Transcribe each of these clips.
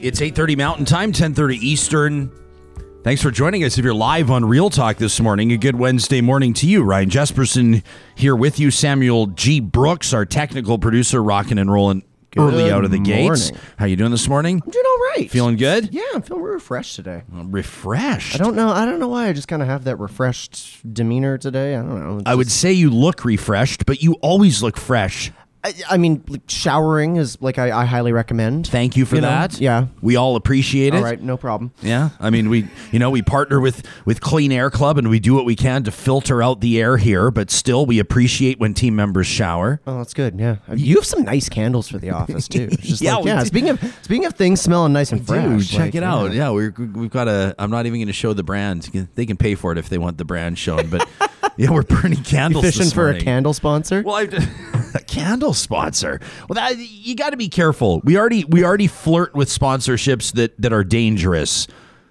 It's 8:30 Mountain Time, 10:30 Eastern. Thanks for joining us. If you're live on Real Talk this morning, a good Wednesday morning to you. Ryan Jesperson here with you. Samuel G. Brooks, our technical producer, rocking and rolling early out of the gates. How you doing this morning? I'm doing all right. Feeling good? Yeah, I'm feeling refreshed today. Refreshed. I don't know. I don't know why. I just kind of have that refreshed demeanor today. I don't know. It's I would just- say you look refreshed, but you always look fresh. I, I mean, like, showering is like I, I highly recommend. Thank you for You know? that. Yeah. We all appreciate it. All right, no problem. Yeah, I mean we, you know, we partner with with Clean Air Club and we do what we can to filter out the air here, but still we appreciate when team members shower. Oh, that's good. Yeah, you have some nice candles for the office too. It's just Yeah, like, we yeah. do. Speaking of speaking of things smelling nice and fresh, Dude, check like, it out. Yeah, we're, we've got a. I'm not even going to show the brand. They can pay for it if they want the brand shown. But yeah, we're burning candles. Fishing this for a candle sponsor. Well, I, a candle sponsor. Well, that, you got to be careful. We already we already flirt with sponsorships that that are dangerous.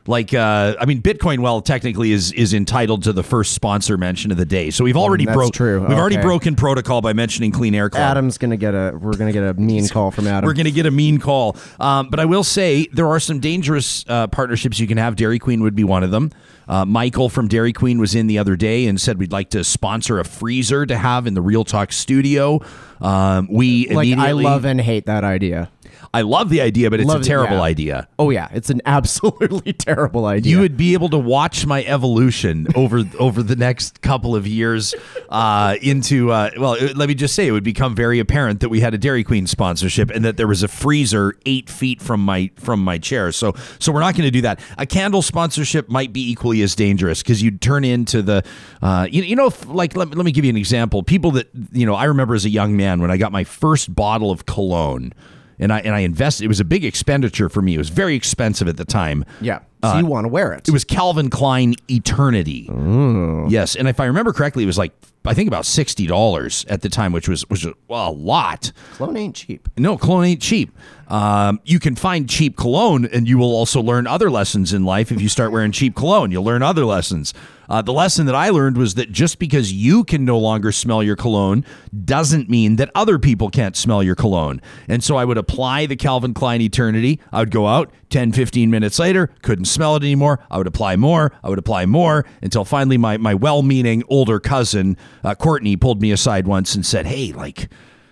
Like, uh, I mean, Bitcoin well technically is is entitled to the first sponsor mention of the day. So we've already that's broke. true. We've already broken protocol by mentioning Clean Air Club. Adam's gonna get a. We're gonna get a mean call from Adam. We're going to get a mean call. Um, but I will say there are some dangerous uh, partnerships you can have. Dairy Queen would be one of them. Uh, Michael from Dairy Queen was in the other day and said we'd like to sponsor a freezer to have in the Real Talk studio. Um, we like I love and hate that idea. I love the idea, but it's Love a it, terrible yeah. idea. Oh yeah, it's an absolutely terrible idea. You would be able to watch my evolution over over the next couple of years uh, into uh, well. it- Let me just say, it would become very apparent that we had a Dairy Queen sponsorship and that there was a freezer eight feet from my from my chair. So so we're not going to do that. A candle sponsorship might be equally as dangerous because you'd turn into the uh, you, you know like let, let me give you an example. People that you know I remember as a young man when I got my first bottle of cologne. And I and I invested. It was a big expenditure for me. It was very expensive at the time. yeah. So uh, you want to wear it? It was Calvin Klein Eternity. Mm. Yes, and if I remember correctly, it was like I think about sixty dollars at the time, which was was a lot. Cologne ain't cheap. No, cologne ain't cheap. Um, you can find cheap cologne, and you will also learn other lessons in life if you start wearing cheap cologne. You'll learn other lessons. Uh, the lesson that I learned was that just because you can no longer smell your cologne doesn't mean that other people can't smell your cologne. And so I would apply the Calvin Klein Eternity. I would go out 10, 15 minutes later, couldn't smell it anymore. I would apply more. I would apply more until finally my, my well meaning older cousin, uh, Courtney, pulled me aside once and said, Hey, like,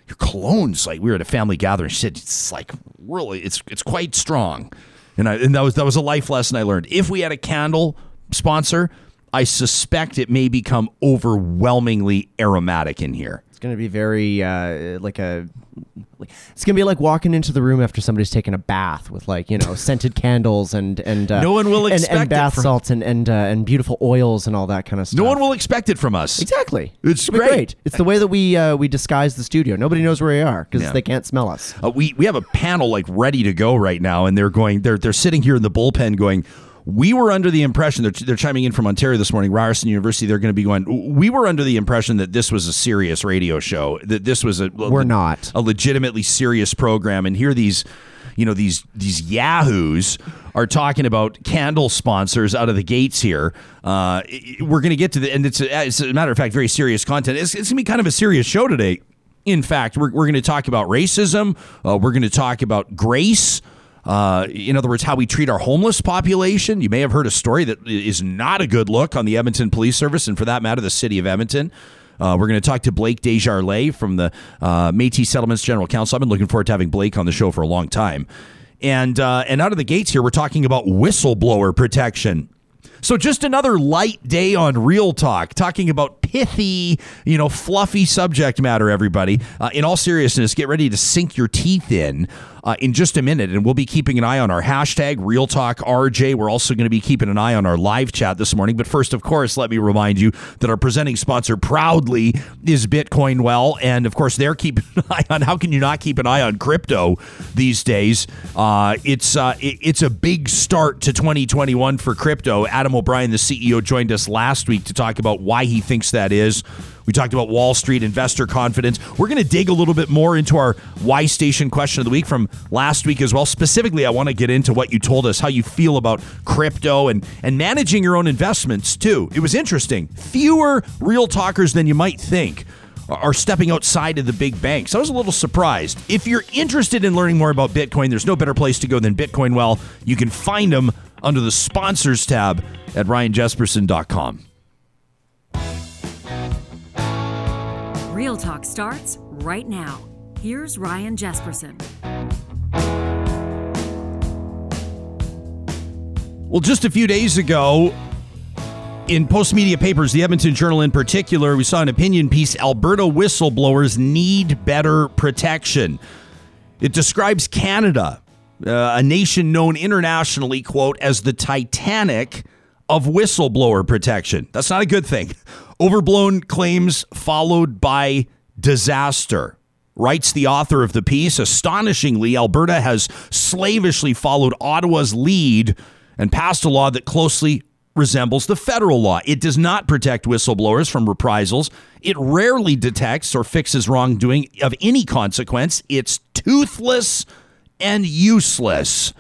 your cologne's like we were at a family gathering. She said it's like really it's it's quite strong, and I and that was that was a life lesson I learned. If we had a candle sponsor, I suspect it may become overwhelmingly aromatic in here. It's gonna be very uh, like a. Like, it's gonna be like walking into the room after somebody's taken a bath with like you know scented candles and and uh, No one will expect it and bath from- salts and and uh, and beautiful oils and all that kind of stuff. No one will expect it from us. exactly. It's It'll great. It's the way that we uh, we disguise the studio. Nobody knows where we are because Yeah. they can't smell us. Uh, we we have a panel like ready to go right now, and they're going. They're they're sitting here in the bullpen going. We were under the impression they're, they're chiming in from Ontario this morning, Ryerson University. They're going to be going. We were under the impression that this was a serious radio show. That this was a We're not. a legitimately serious program. And here these, you know, these these yahoos are talking about candle sponsors out of the gates here. Uh, we're going to get to the and it's a, it's a matter of fact very serious content. It's, it's going to be kind of a serious show today. In fact, we're, we're going to talk about racism. Uh, we're going to talk about grace. Uh, in other words, how we treat our homeless population. You may have heard a story that is not a good look on the Edmonton Police Service, and for that matter, the city of Edmonton. Uh, we're going to talk to Blake Desjarlais from the uh, Métis Settlements General Council. I've been looking forward to having Blake on the show for a long time. And uh, and out of the gates here, we're talking about whistleblower protection. So just another light day on Real Talk, talking about pithy, you know, fluffy subject matter. Everybody, uh, in all seriousness, get ready to sink your teeth in uh, in just a minute, and we'll be keeping an eye on our hashtag Real Talk RJ. We're also going to be keeping an eye on our live chat this morning. But first, of course, let me remind you that our presenting sponsor proudly is Bitcoin Well, and of course, they're keeping an eye on. How can you not keep an eye on crypto these days? Uh, it's uh, it- it's a big start to 2021 for crypto. Adam O'Brien, the CEO, joined us last week to talk about why he thinks that is. We talked about Wall Street investor confidence. We're going to dig a little bit more into our why station question of the week from last week as well. Specifically, I want to get into what you told us, how you feel about crypto and and managing your own investments too. It was interesting. Fewer real talkers than you might think are stepping outside of the big banks. I was a little surprised. If you're interested in learning more about Bitcoin, there's no better place to go than Bitcoin Well. You can find them under the sponsors tab at ryanjesperson.com. Real Talk starts right now. Here's Ryan Jesperson. Well, just a few days ago, in Postmedia Papers, the Edmonton Journal in particular, we saw an opinion piece Alberta whistleblowers need better protection. It describes Canada, uh, a nation known internationally, quote, as the Titanic of whistleblower protection. That's not a good thing. Overblown claims followed by disaster. Writes the author of the piece, astonishingly, Alberta has slavishly followed Ottawa's lead and passed a law that closely resembles the federal law. It does not protect whistleblowers from reprisals. It rarely detects or fixes wrongdoing of any consequence. It's toothless and useless.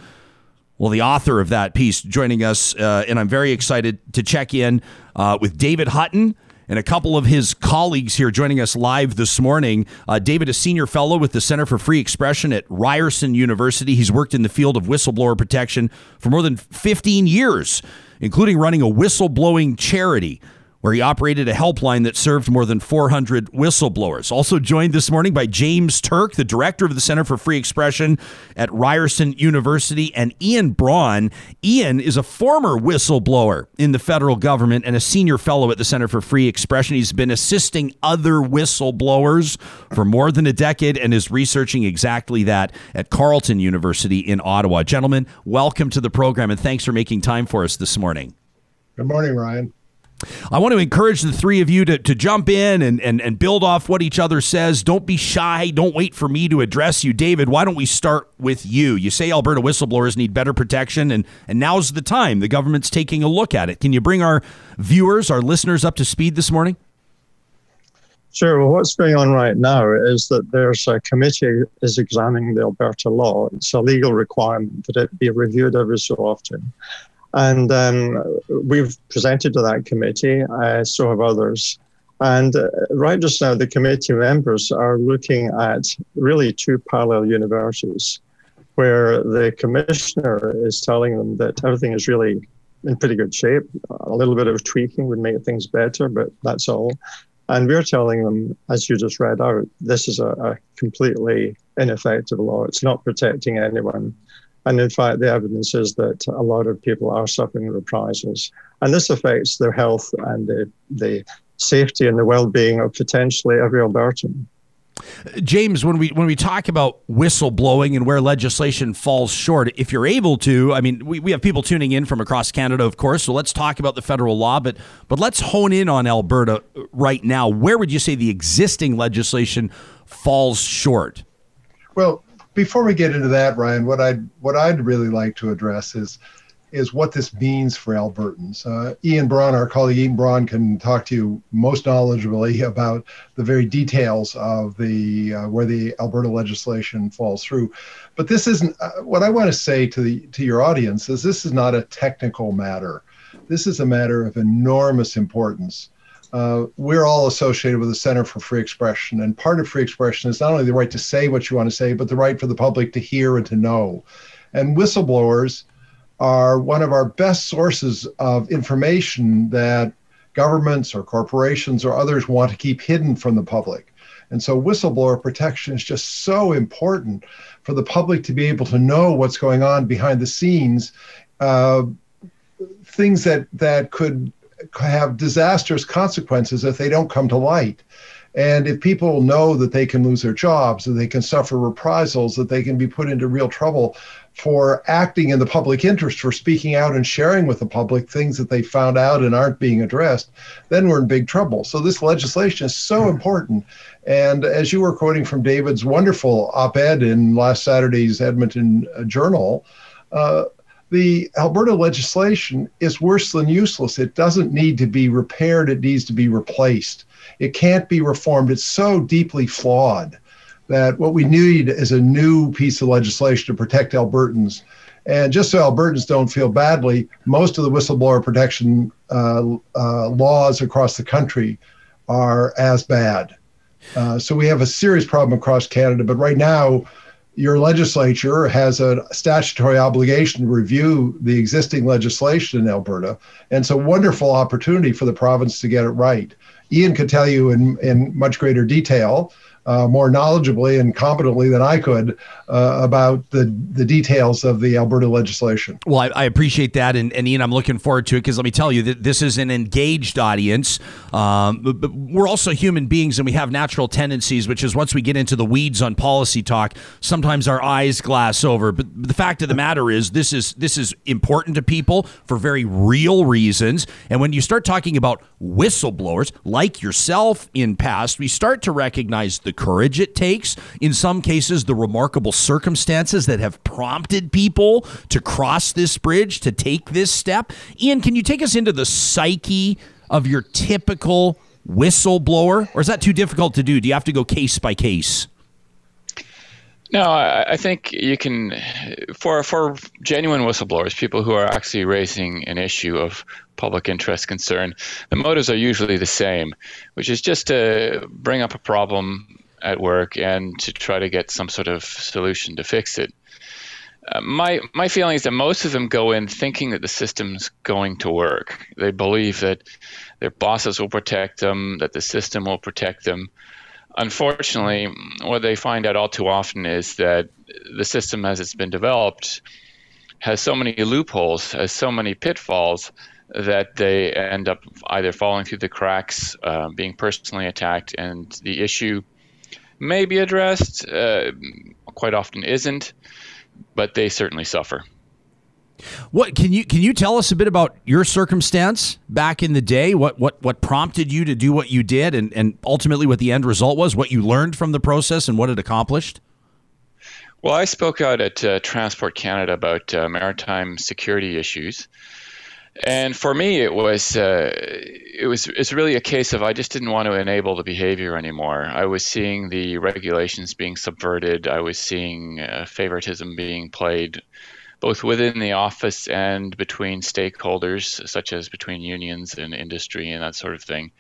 Well, the author of that piece joining us, uh, and I'm very excited to check in uh, with David Hutton and a couple of his colleagues here joining us live this morning. Uh, David, a senior fellow with the Center for Free Expression at Ryerson University. He's worked in the field of whistleblower protection for more than 15 years, including running a whistleblowing charity where he operated a helpline that served more than 400 whistleblowers. Also joined this morning by James Turk, the director of the Center for Free Expression at Ryerson University, and Ian Bron. Ian is a former whistleblower in the federal government and a senior fellow at the Center for Free Expression. He's been assisting other whistleblowers for more than a decade and is researching exactly that at Carleton University in Ottawa. Gentlemen, welcome to the program and thanks for making time for us this morning. Good morning, Ryan. I want to encourage the three of you to, to jump in and, and, and build off what each other says. Don't be shy. Don't wait for me to address you. David, why don't we start with you? You say Alberta whistleblowers need better protection, and, and now's the time. The government's taking a look at it. Can you bring our viewers, our listeners up to speed this morning? Sure. Well, what's going on right now is that there's a committee is examining the Alberta law. It's a legal requirement that it be reviewed every so often. And um, we've presented to that committee, uh, so have others. And uh, right just now, the committee members are looking at really two parallel universes where the commissioner is telling them that everything is really in pretty good shape. A little bit of tweaking would make things better, but that's all. And we're telling them, as you just read out, this is a, a completely ineffective law. It's not protecting anyone. And in fact, the evidence is that a lot of people are suffering reprisals. And this affects their health and the, the safety and the well being of potentially every Albertan. James, when we when we talk about whistleblowing and where legislation falls short, if you're able to, I mean, we, we have people tuning in from across Canada, of course. So let's talk about the federal law, but but let's hone in on Alberta right now. Where would you say the existing legislation falls short? Well, before we get into that, Ryan, what I'd what I'd really like to address is is what this means for Albertans. Uh, Ian Bron, our colleague Ian Bron, can talk to you most knowledgeably about the very details of the uh, where the Alberta legislation falls through. But this isn't uh, what I want to say to the to your audience is this is not a technical matter. This is a matter of enormous importance uh, we're all associated with the Center for Free Expression. And part of free expression is not only the right to say what you want to say, but the right for the public to hear and to know. And whistleblowers are one of our best sources of information that governments or corporations or others want to keep hidden from the public. And so whistleblower protection is just so important for the public to be able to know what's going on behind the scenes. Uh, things that that could have disastrous consequences if they don't come to light. And if people know that they can lose their jobs, that they can suffer reprisals, that they can be put into real trouble for acting in the public interest, for speaking out and sharing with the public things that they found out and aren't being addressed, then we're in big trouble. So this legislation is so important. And as you were quoting from David's wonderful op ed in last Saturday's Edmonton Journal, uh, the Alberta legislation is worse than useless. It doesn't need to be repaired, it needs to be replaced. It can't be reformed. It's so deeply flawed that what we need is a new piece of legislation to protect Albertans. And just so Albertans don't feel badly, most of the whistleblower protection uh, uh, laws across the country are as bad. Uh, so we have a serious problem across Canada. But right now, your legislature has a statutory obligation to review the existing legislation in Alberta. And it's a wonderful opportunity for the province to get it right. Ian could tell you in, in much greater detail uh, more knowledgeably and competently than I could uh, about the the details of the Alberta legislation. Well, I, I appreciate that, and, and, Ian, I'm looking forward to it because let me tell you that this is an engaged audience. Um, we're also human beings, and we have natural tendencies, which is once we get into the weeds on policy talk, sometimes our eyes glass over. But the fact of the matter is, this is this is important to people for very real reasons. And when you start talking about whistleblowers like yourself in past, we start to recognize the courage it takes. In some cases, the remarkable circumstances that have prompted people to cross this bridge, to take this step. Ian, can you take us into the psyche of your typical whistleblower? Or is that too difficult to do? Do you have to go case by case? No, I, think you can, for for genuine whistleblowers, people who are actually raising an issue of public interest concern, the motives are usually the same, which is just to bring up a problem at work and to try to get some sort of solution to fix it. Uh, my my feeling is that most of them go in thinking that the system's going to work. They believe that their bosses will protect them, that the system will protect them. Unfortunately, what they find out all too often is that the system, as it's been developed, has so many loopholes, has so many pitfalls that they end up either falling through the cracks, uh, being personally attacked, and the issue may be addressed, uh, quite often isn't, but they certainly suffer. What can you can you tell us a bit about your circumstance back in the day? What what what prompted you to do what you did, and and ultimately what the end result was, what you learned from the process, and what it accomplished? Well, I spoke out at uh, Transport Canada about uh, maritime security issues, and for me, it was uh, it was it's really a case of I just didn't want to enable the behavior anymore. I was seeing the regulations being subverted. I was seeing uh, favoritism being played, both within the office and between stakeholders, such as between unions and industry and that sort of thing,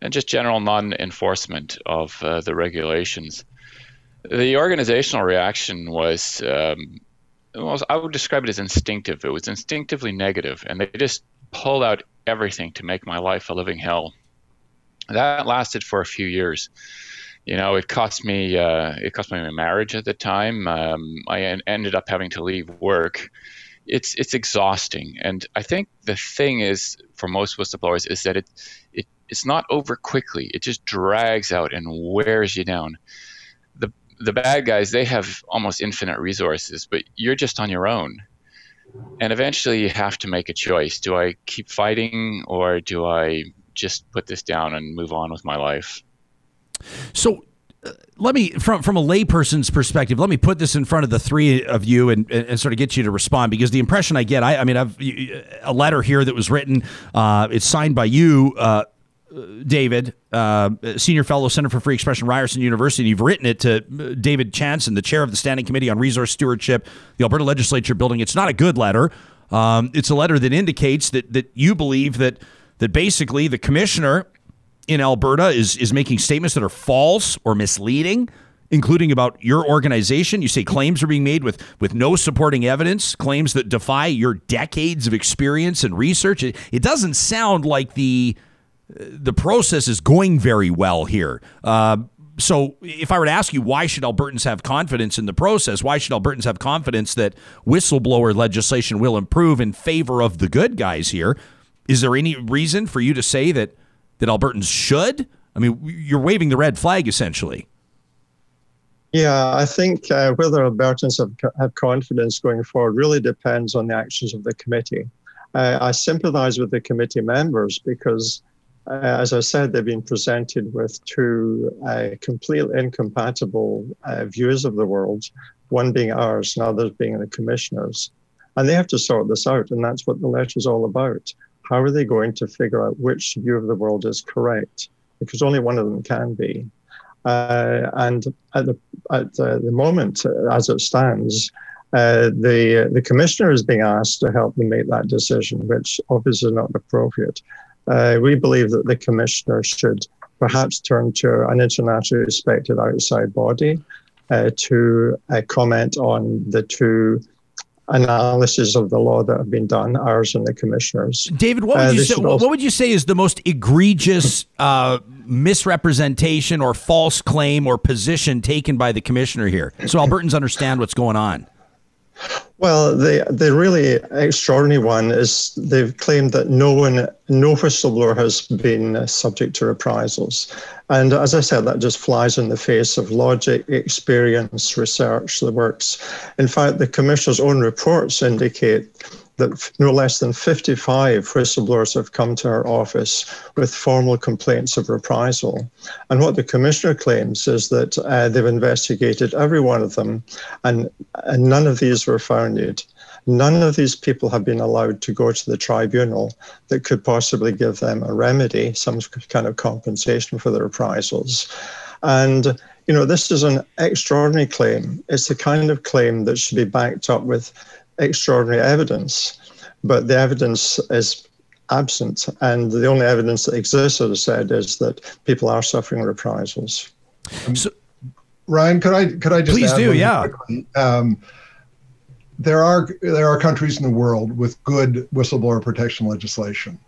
and just general non-enforcement of uh, the regulations. The organizational reaction was. Um, well, I would describe it as instinctive. It was instinctively negative, and they just pulled out everything to make my life a living hell. That lasted for a few years. You know, it cost me uh, it cost me my marriage at the time. Um, I en- ended up having to leave work. It's it's exhausting, and I think the thing is for most whistleblowers is that it it it's not over quickly. It just drags out and wears you down the bad guys they have almost infinite resources, but you're just on your own. And eventually you have to make a choice. Do I keep fighting or do I just put this down and move on with my life? So uh, let me from from a layperson's perspective let me put this in front of the three of you and, and, and, sort of get you to respond because the impression i get i, I mean i've a letter here that was written uh, it's signed by you uh, David, uh, senior fellow, Center for Free Expression, Ryerson University. You've written it to uh, David Hanson, the chair of the Standing Committee on Resource Stewardship, the Alberta Legislature building. It's not a good letter. Um, it's a letter that indicates that that you believe that that basically the commissioner in Alberta is is making statements that are false or misleading including about your organization. You say claims are being made with with no supporting evidence, claims that defy your decades of experience and research. It, it doesn't sound like the the process is going very well here. Uh, so, if I were to ask you, why should Albertans have confidence in the process? Why should Albertans have confidence that whistleblower legislation will improve in favor of the good guys here? Is there any reason for you to say that that Albertans should? I mean, you're waving the red flag essentially. Yeah, I think uh, whether Albertans have, have confidence going forward really depends on the actions of the committee. Uh, I sympathize with the committee members because as I said, they've been presented with two uh, completely incompatible uh, views of the world, one being ours and others being the commissioners. And they have to sort this out. And that's what the letter is all about. How are they going to figure out which view of the world is correct? Because only one of them can be. Uh, and at the, at the moment, uh, as it stands, uh, the the commissioner is being asked to help them make that decision, which obviously is not appropriate. Uh, we believe that the commissioner should perhaps turn to an internationally respected outside body uh, to uh, comment on the two analyses of the law that have been done, ours and the commissioners. David, what would uh, you say? What would you say is the most egregious uh, misrepresentation or false claim or position taken by the commissioner here, so Albertans understand what's going on? Well, the the really extraordinary one is they've claimed that no one, no whistleblower has been uh, subject to reprisals, and as I said, that just flies in the face of logic, experience, research that works. In fact, the commissioner's own reports indicate that no less than 55 whistleblowers have come to our office with formal complaints of reprisal. And what the commissioner claims is that uh, they've investigated every one of them, and, and none of these were founded. None of these people have been allowed to go to the tribunal that could possibly give them a remedy, some kind of compensation for the reprisals. And you know, this is an extraordinary claim. It's the kind of claim that should be backed up with extraordinary evidence, but the evidence is absent. And the only evidence that exists, as I said, is that people are suffering reprisals. So, Ryan, could I could I just please do? Yeah. Um, there are there are countries in the world with good whistleblower protection legislation,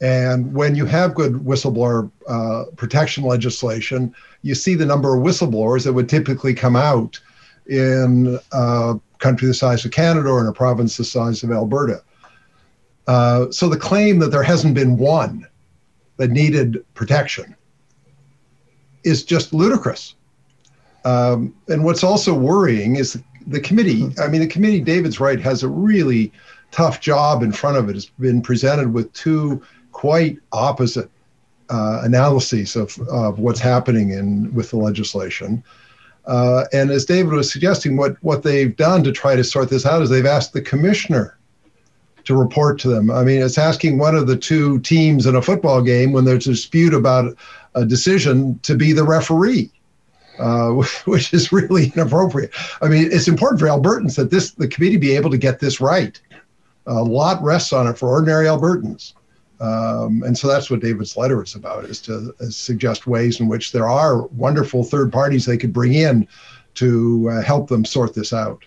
and when you have good whistleblower uh, protection legislation, you see the number of whistleblowers that would typically come out in a country the size of Canada or in a province the size of Alberta. Uh, so the claim that there hasn't been one that needed protection is just ludicrous. Um, and what's also worrying is the committee. I mean, the committee, David's right, has a really tough job in front of it. It's been presented with two quite opposite uh, analyses of, of what's happening in with the legislation. Uh, and as David was suggesting, what, what they've done to try to sort this out is they've asked the commissioner to report to them. I mean, it's asking one of the two teams in a football game when there's a dispute about a decision to be the referee. Uh, which is really inappropriate. I mean, it's important for Albertans that this the committee be able to get this right. A lot rests on it for ordinary Albertans. Um, and so that's what David's letter is about, is to is suggest ways in which there are wonderful third parties they could bring in to uh, help them sort this out.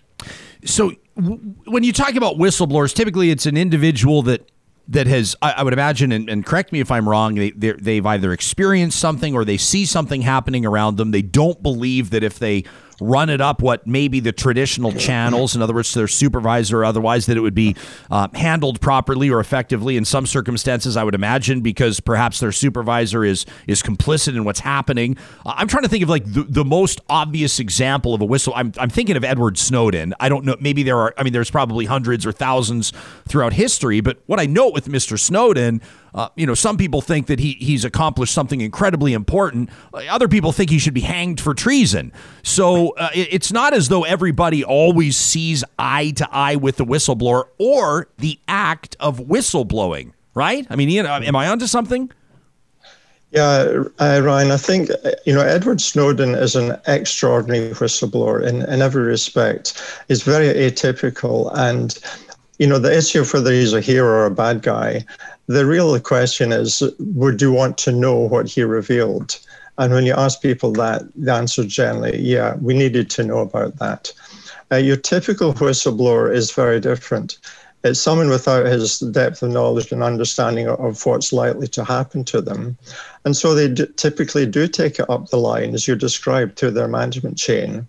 So w- when you talk about whistleblowers, typically it's an individual that that has, I, I would imagine, and, and, correct me if I'm wrong, they, they've either experienced something or they see something happening around them. They don't believe that if they run it up what maybe the traditional channels, in other words, their supervisor or otherwise, that it would be uh, handled properly or effectively in some circumstances. I would imagine because perhaps their supervisor is is complicit in what's happening. Uh, I'm trying to think of like the, the most obvious example of a whistle. I'm I'm thinking of Edward Snowden. I don't know. Maybe there are. I mean, there's probably hundreds or thousands throughout history. But what I know with Mr. Snowden uh, you know, some people think that he he's accomplished something incredibly important. Other people think he should be hanged for treason. So uh, it, it's not as though everybody always sees eye to eye with the whistleblower or the act of whistleblowing, right? I mean, Ian, uh, am I onto something? Yeah, uh, Ryan, I think, uh, you know, Edward Snowden is an extraordinary whistleblower in, in every respect. He's very atypical. And, you know, the issue of whether he's a hero or a bad guy the real question is would you want to know what he revealed? And when you ask people that, the answer generally, yeah, we needed to know about that. Uh, your typical whistleblower is very different. It's someone without his depth of knowledge and understanding of what's likely to happen to them. And so they do, typically do take it up the line, as you described, to their management chain,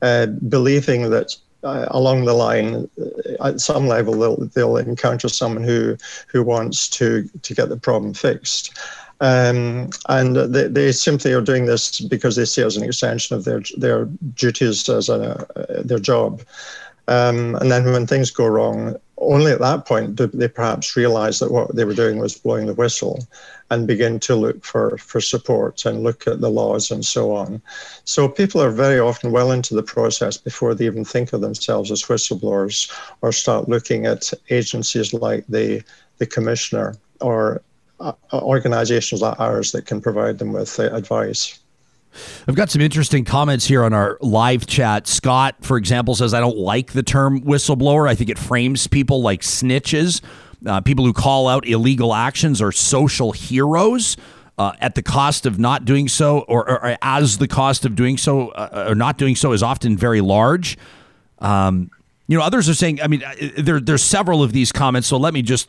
uh, believing that uh, along the line, uh, at some level, they'll, they'll encounter someone who who wants to to get the problem fixed. Um, and they, they simply are doing this because they see it as an extension of their their duties as a, uh, their job. Um, and then when things go wrong, only at that point do they perhaps realize that what they were doing was blowing the whistle and begin to look for, for support and look at the laws and so on. So people are very often well into the process before they even think of themselves as whistleblowers or start looking at agencies like the, the commissioner or uh, organizations like ours that can provide them with advice. I've got some interesting comments here on our live chat. Scott, for example, says, I don't like the term whistleblower. I think it frames people like snitches. Uh, people who call out illegal actions are social heroes. uh, at the cost of not doing so, or, or as the cost of doing so, uh, or not doing so, is often very large. Um, you know, others are saying. I mean, uh, there there's several of these comments. So let me just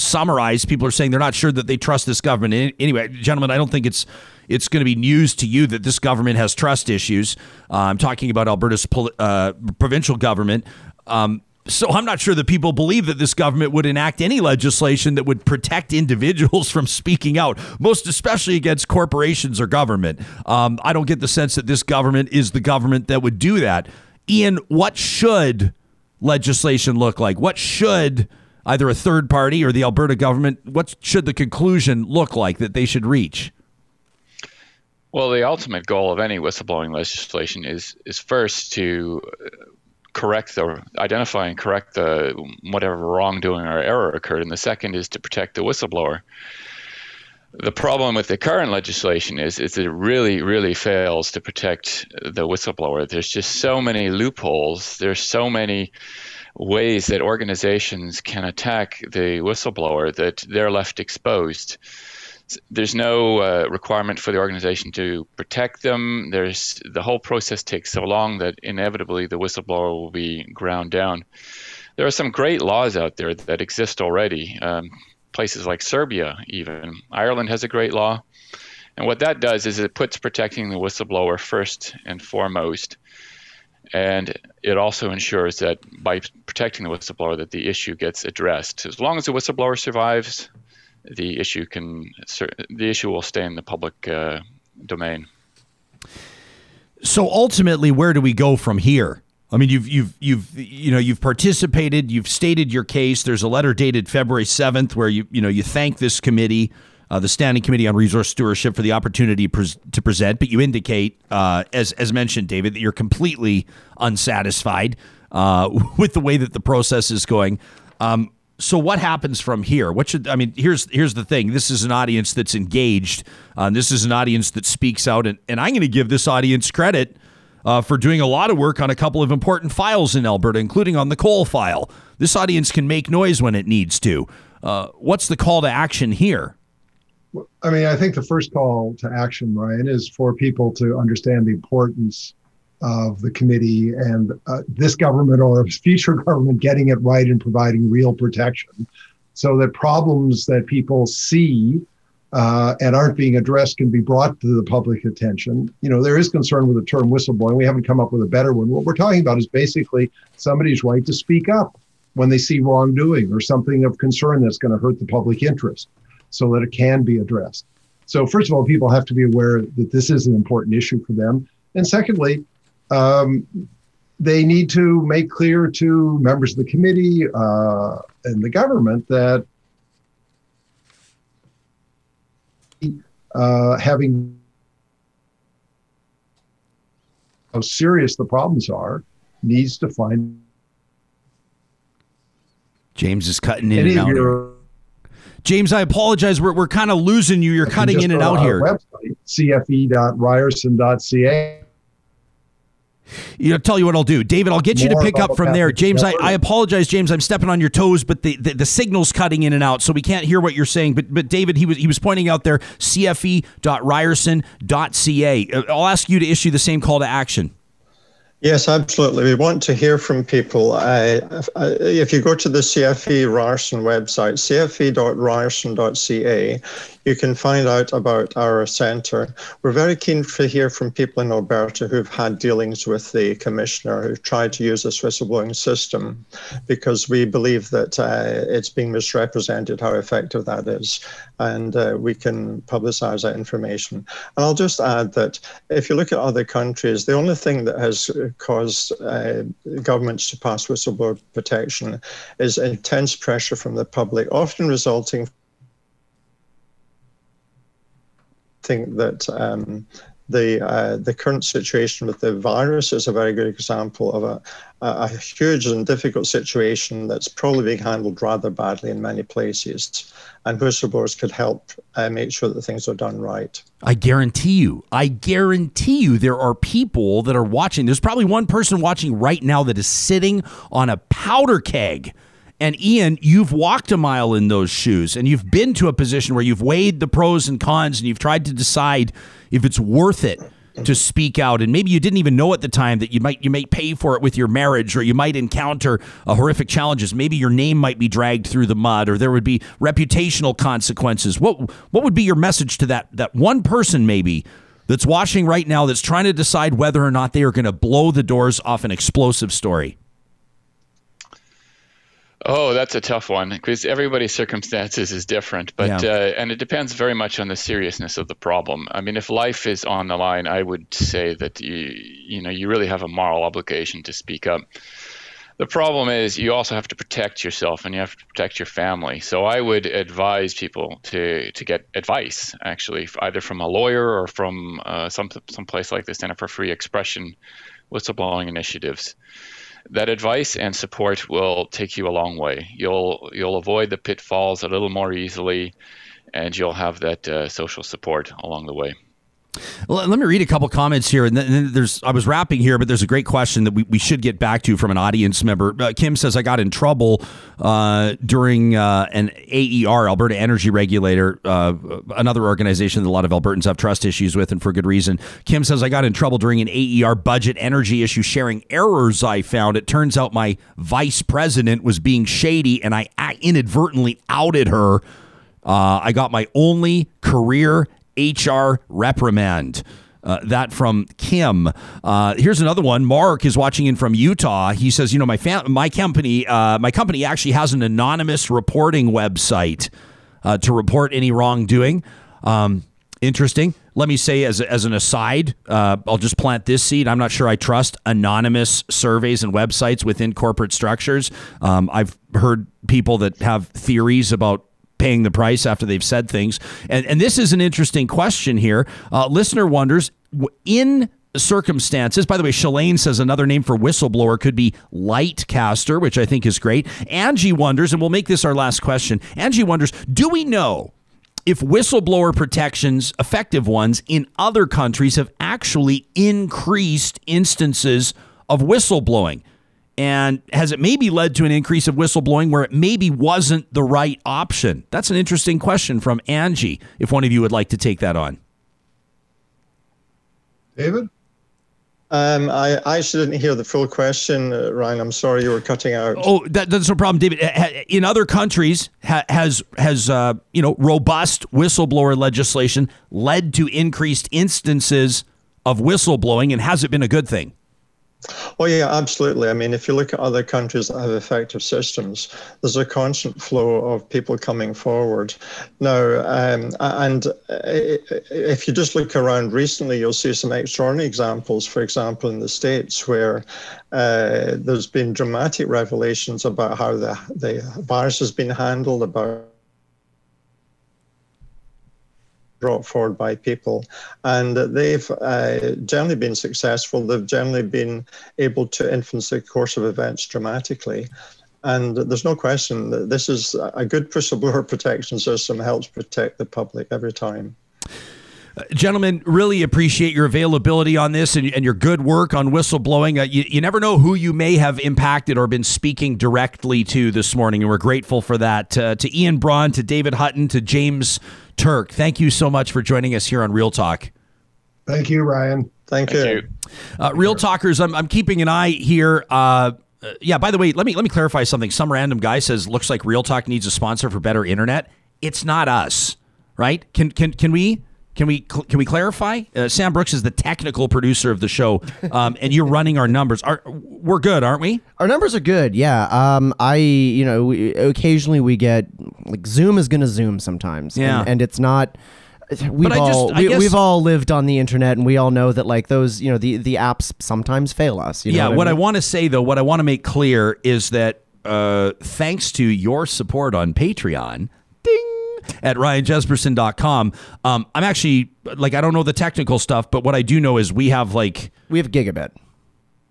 summarize. People are saying they're not sure that they trust this government. Anyway, gentlemen, I don't think it's it's going to be news to you that this government has trust issues. Uh, I'm talking about Alberta's uh, provincial government. Um, so I'm not sure that people believe that this government would enact any legislation that would protect individuals from speaking out, most especially against corporations or government. Um, I don't get the sense that this government is the government that would do that. Ian, what should legislation look like? What should either a third party or the Alberta government, what should the conclusion look like that they should reach? Well, the ultimate goal of any whistleblowing legislation is is first to uh, correct the identify and correct the whatever wrongdoing or error occurred, and the second is to protect the whistleblower. The problem with the current legislation is, is it really, really fails to protect the whistleblower. There's just so many loopholes. There's so many ways that organizations can attack the whistleblower that they're left exposed there's no uh, requirement for the organization to protect them. There's the whole process takes so long that inevitably the whistleblower will be ground down. There are some great laws out there that exist already. Um, places like Serbia, even Ireland has a great law, and what that does is it puts protecting the whistleblower first and foremost. And it also ensures that by protecting the whistleblower, that the issue gets addressed. As long as the whistleblower survives, the issue can the issue will stay in the public uh, domain. So ultimately, where do we go from here? I mean, you've you've you've you know you've participated, you've stated your case. There's a letter dated February seventh where you you know you thank this committee, uh, the Standing Committee on Resource Stewardship, for the opportunity pres- to present. But you indicate, uh, as as mentioned, David, that you're completely unsatisfied uh, with the way that the process is going. Um, so what happens from here? What should I mean? Here's here's the thing. This is an audience that's engaged. Uh, this is an audience that speaks out, and, and I'm going to give this audience credit uh, for doing a lot of work on a couple of important files in Alberta, including on the coal file. This audience can make noise when it needs to. Uh, what's the call to action here? I mean, I think the first call to action, Ryan, is for people to understand the importance of the committee and uh, this government or future government getting it right and providing real protection so that problems that people see uh, and aren't being addressed can be brought to the public attention. You know, there is concern with the term whistleblowing. We haven't come up with a better one. What we're talking about is basically somebody's right to speak up when they see wrongdoing or something of concern that's going to hurt the public interest so that it can be addressed. So, first of all, people have to be aware that this is an important issue for them. And secondly, um, they need to make clear to members of the committee uh, and the government that uh, having how serious the problems are needs to find James is cutting in and out. James, I apologize. We're, we're kind of losing you. You're cutting in and out here. Website, cfe.ryerson.ca you know, tell you what I'll do, David. I'll get you to pick up from there, James. I, I apologize, James. I'm stepping on your toes, but the, the, the signal's cutting in and out, so we can't hear what you're saying. But but David, he was he was pointing out there cfe.ryerson.ca. Uh, I'll ask you to issue the same call to action. Yes, absolutely. We want to hear from people. If you go to the CFE Ryerson website, cfe.ryerson.ca, you can find out about our centre. We're very keen to hear from people in Alberta who've had dealings with the commissioner who've tried to use this whistleblowing system because we believe that uh, it's being misrepresented how effective that is. And uh, we can publicise that information. And I'll just add that if you look at other countries, the only thing that has caused uh, governments to pass whistleblower protection is intense pressure from the public, often resulting think that um, the uh, the current situation with the virus is a very good example of a, a, huge and difficult situation that's probably being handled rather badly in many places. And whistleblowers could help uh, make sure that things are done right. I guarantee you, I guarantee you, there are people that are watching. There's probably one person watching right now that is sitting on a powder keg And Ian, you've walked a mile in those shoes and you've been to a position where you've weighed the pros and cons and you've tried to decide if it's worth it to speak out. And maybe you didn't even know at the time that you might you might pay for it with your marriage or you might encounter horrific challenges. Maybe your name might be dragged through the mud or there would be reputational consequences. What what would be your message to that that one person maybe that's watching right now that's trying to decide whether or not they are going to blow the doors off an explosive story Oh, that's a tough one because everybody's circumstances is different, but Yeah. uh, and it depends very much on the seriousness of the problem. I mean, if life is on the line, I would say that you you know you really have a moral obligation to speak up. The problem is you also have to protect yourself and you have to protect your family. So I would advise people to to get advice actually, either from a lawyer or from uh, some some place like the Center for Free Expression whistleblowing initiatives that advice and support will take you a long way. You'll you'll avoid the pitfalls a little more easily, and you'll have that uh, social support along the way. Let me read a couple comments here, and then, and then there's. I was wrapping here, but there's a great question that we, we should get back to from an audience member. Uh, Kim says I got in trouble uh, during uh, an AER, Alberta Energy Regulator, uh, another organization that a lot of Albertans have trust issues with, and for good reason. Kim says I got in trouble during an AER budget energy issue, sharing errors I found. It turns out my vice president was being shady, and I inadvertently outed her. Uh, I got my only career HR reprimand. Uh, that from Kim. Uh, here's another one. Mark is watching in from Utah. He says, you know, my fam- my company, uh, my company actually has an anonymous reporting website uh, to report any wrongdoing. Um, interesting. Let me say, as, as an aside, uh, I'll just plant this seed. I'm not sure I trust anonymous surveys and websites within corporate structures. Um, I've heard people that have theories about paying the price after they've said things. And, and this is an interesting question here. Uh, listener wonders in circumstances, by the way, Shalane says another name for whistleblower could be lightcaster, which I think is great. Angie wonders, and we'll make this our last question. Angie wonders, do we know if whistleblower protections, effective ones in other countries, have actually increased instances of whistleblowing? And has it maybe led to an increase of whistleblowing where it maybe wasn't the right option? That's an interesting question from Angie, if one of you would like to take that on. David? Um, I, I actually didn't hear the full question, uh, Ryan. I'm sorry you were cutting out. Oh, that, that's no problem, David. In other countries, ha- has has uh, you know robust whistleblower legislation led to increased instances of whistleblowing, and has it been a good thing? Oh, yeah, absolutely. I mean, if you look at other countries that have effective systems, there's a constant flow of people coming forward. Now, um, and if you just look around recently, you'll see some extraordinary examples, for example, in the States, where uh, there's been dramatic revelations about how the, the virus has been handled, about brought forward by people, and they've uh, generally been successful. They've generally been able to influence the course of events dramatically. And there's no question that this is a good whistleblower protection system helps protect the public every time. Gentlemen, really appreciate your availability on this and, and your good work on whistleblowing. Uh, you, you never know who you may have impacted or been speaking directly to this morning, and we're grateful for that. Uh, to Ian Bron, to David Hutton, to James Turk, thank you so much for joining us here on Real Talk. Thank you, Ryan. Thank, Thank you. you. Uh, Real Talkers, I'm, I'm keeping an eye here. Uh, uh, yeah, by the way, let me let me clarify something. Some random guy says looks like Real Talk needs a sponsor for better internet. It's not us, right? Can can can we can we cl- can we clarify? Uh, Sam Brooks is the technical producer of the show, um, and you're running our numbers. Are we're good, aren't we? Our numbers are good, yeah. Um, I, you know, we, occasionally we get like Zoom is going to Zoom sometimes, Yeah. and, and it's not. We've I just- all we, guess- we've all lived on the internet, and we all know that like those, you know, the the apps sometimes fail us. You know yeah. what, I mean? want to say though, what I want to make clear is that uh, thanks to your support on Patreon, ding at ryanjesperson.com, um, I'm actually like I don't know the technical stuff, but what I do know is we have like we have gigabit.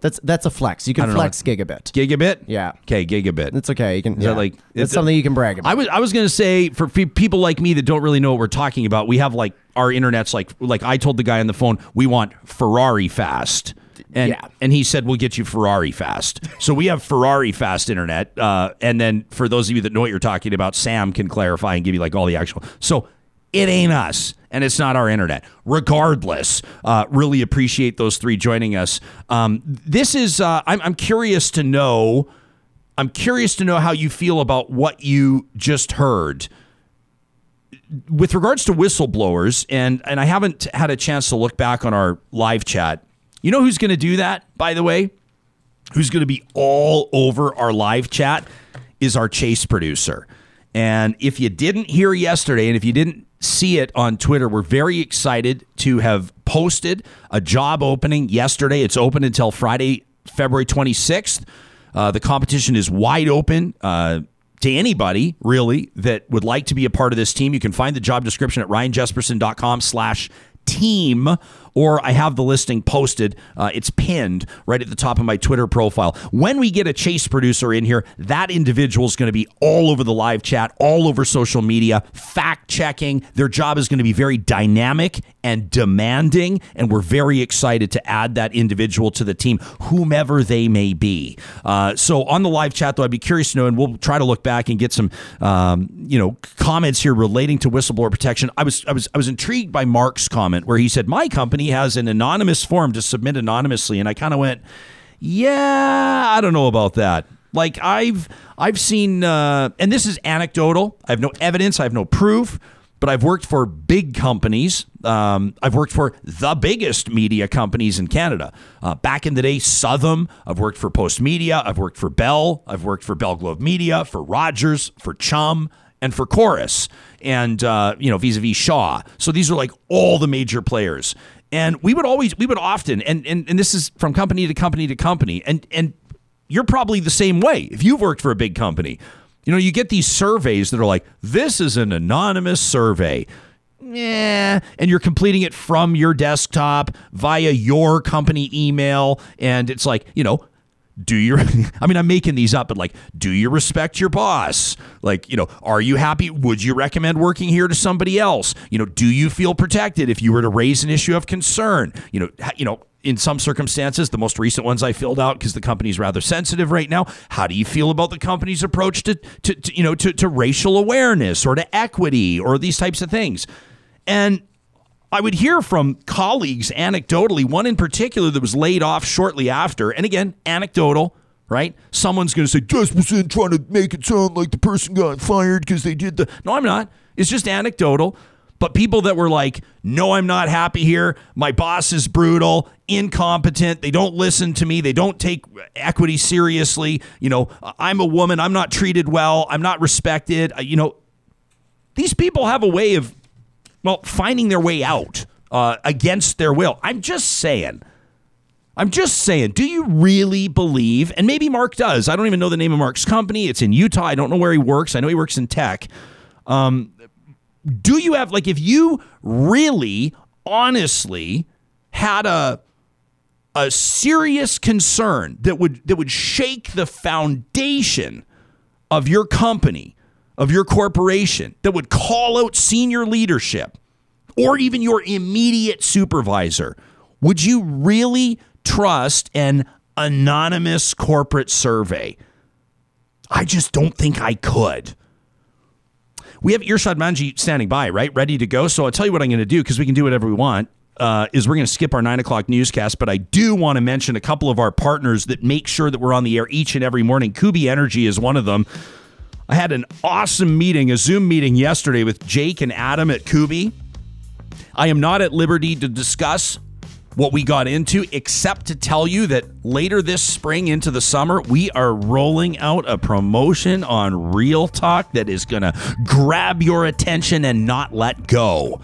That's that's a flex. You can don't know. flex gigabit. gigabit. Yeah. Okay, gigabit. It's okay. You can. Is yeah. that like it's it's- something you can brag about. I was I was gonna say for pe- people like me that don't really know what we're talking about, we have like our internet's like like I told the guy on the phone we want Ferrari fast. And, Yeah. and he said, we'll get you Ferrari fast. So we have Ferrari fast internet. Uh, and then for those of you that know what you're talking about, Sam can clarify and give you like all the actual. So it ain't us and it's not our internet. Regardless, uh, really appreciate those three joining us. Um, this is, uh, I'm, I'm curious to know. I'm curious to know how you feel about what you just heard with regards to whistleblowers, and and I haven't had a chance to look back on our live chat. You know who's going to do that, by the way? Who's going to be all over our live chat is our chase producer. And if you didn't hear yesterday, and if you didn't see it on Twitter, we're very excited to have posted a job opening yesterday. It's open until Friday, February 26th. Uh, the competition is wide open. Uh, to anybody really that would like to be a part of this team. You can find the job description at ryanjesperson.com slash team or I have the listing posted. Uh, it's pinned right at the top of my Twitter profile. When we get a chase producer in here, that individual is going to be all over the live chat, all over social media, fact checking. Their job is going to be very dynamic and demanding, and we're very excited to add that individual to the team, whomever they may be. Uh, so on the live chat, though, I'd be curious to know, and we'll try to look back and get some, um, you know, comments here relating to whistleblower protection. I was, I was, I was intrigued by Mark's comment where he said, "My company has an anonymous form to submit anonymously," and I kind of went, "Yeah, I don't know about that." Like I've I've seen, uh, and this is anecdotal. I have no evidence. I have no proof. But I've worked for big companies. Um, I've worked for the biggest media companies in Canada. Uh, back in the day, Southam. I've worked for Postmedia. I've worked for Bell. I've worked for Bell Globe Media, for Rogers, for Chum, and for Corus, and uh, you know, vis-a-vis Shaw. So these are like all the major players. And we would always, we would often, and and, and this is from company to company to company, and and you're probably the same way if you've worked for a big company. You know, you get these surveys that are like, this is an anonymous survey. Yeah, and you're completing it from your desktop via your company email. And it's like, you know, do you, I mean, I'm making these up, but like, do you respect your boss? Like, you know, are you happy? Would you recommend working here to somebody else? You know, do you feel protected if you were to raise an issue of concern? You know, you know, in some circumstances, the most recent ones I filled out because the company's rather sensitive right now. How do you feel about the company's approach to, to, to you know, to, to racial awareness or to equity or these types of things? And I would hear from colleagues anecdotally, one in particular that was laid off shortly after. And again, anecdotal, right? Someone's going to say, Jesperson trying to make it sound like the person got fired because they did the. No, I'm not. It's just anecdotal. But people that were like, no, I'm not happy here. My boss is brutal, incompetent. They don't listen to me. They don't take equity seriously. You know, I'm a woman. I'm not treated well. I'm not respected. Uh, You know, these people have a way of well, finding their way out uh, against their will. I'm just saying. I'm just saying, do you really believe? And maybe Mark does. I don't even know the name of Mark's company. It's in Utah. I don't know where he works. I know he works in tech. Um, do you have, like, if you really, honestly had a, a serious concern that would that would shake the foundation of your company, of your corporation, that would call out senior leadership or even your immediate supervisor, would you really trust an anonymous corporate survey? I just don't think I could. We have Irshad Manji standing by, right? Ready to go. So I'll tell you what I'm going to do because we can do whatever we want. Uh, is we're going to skip our nine o'clock newscast, but I do want to mention a couple of our partners that make sure that we're on the air each and every morning. Kuby Energy is one of them. I had an awesome meeting, a Zoom meeting yesterday with Jake and Adam at Kuby. I am not at liberty to discuss what we got into, except to tell you that later this spring into the summer, we are rolling out a promotion on Real Talk that is going to grab your attention and not let go.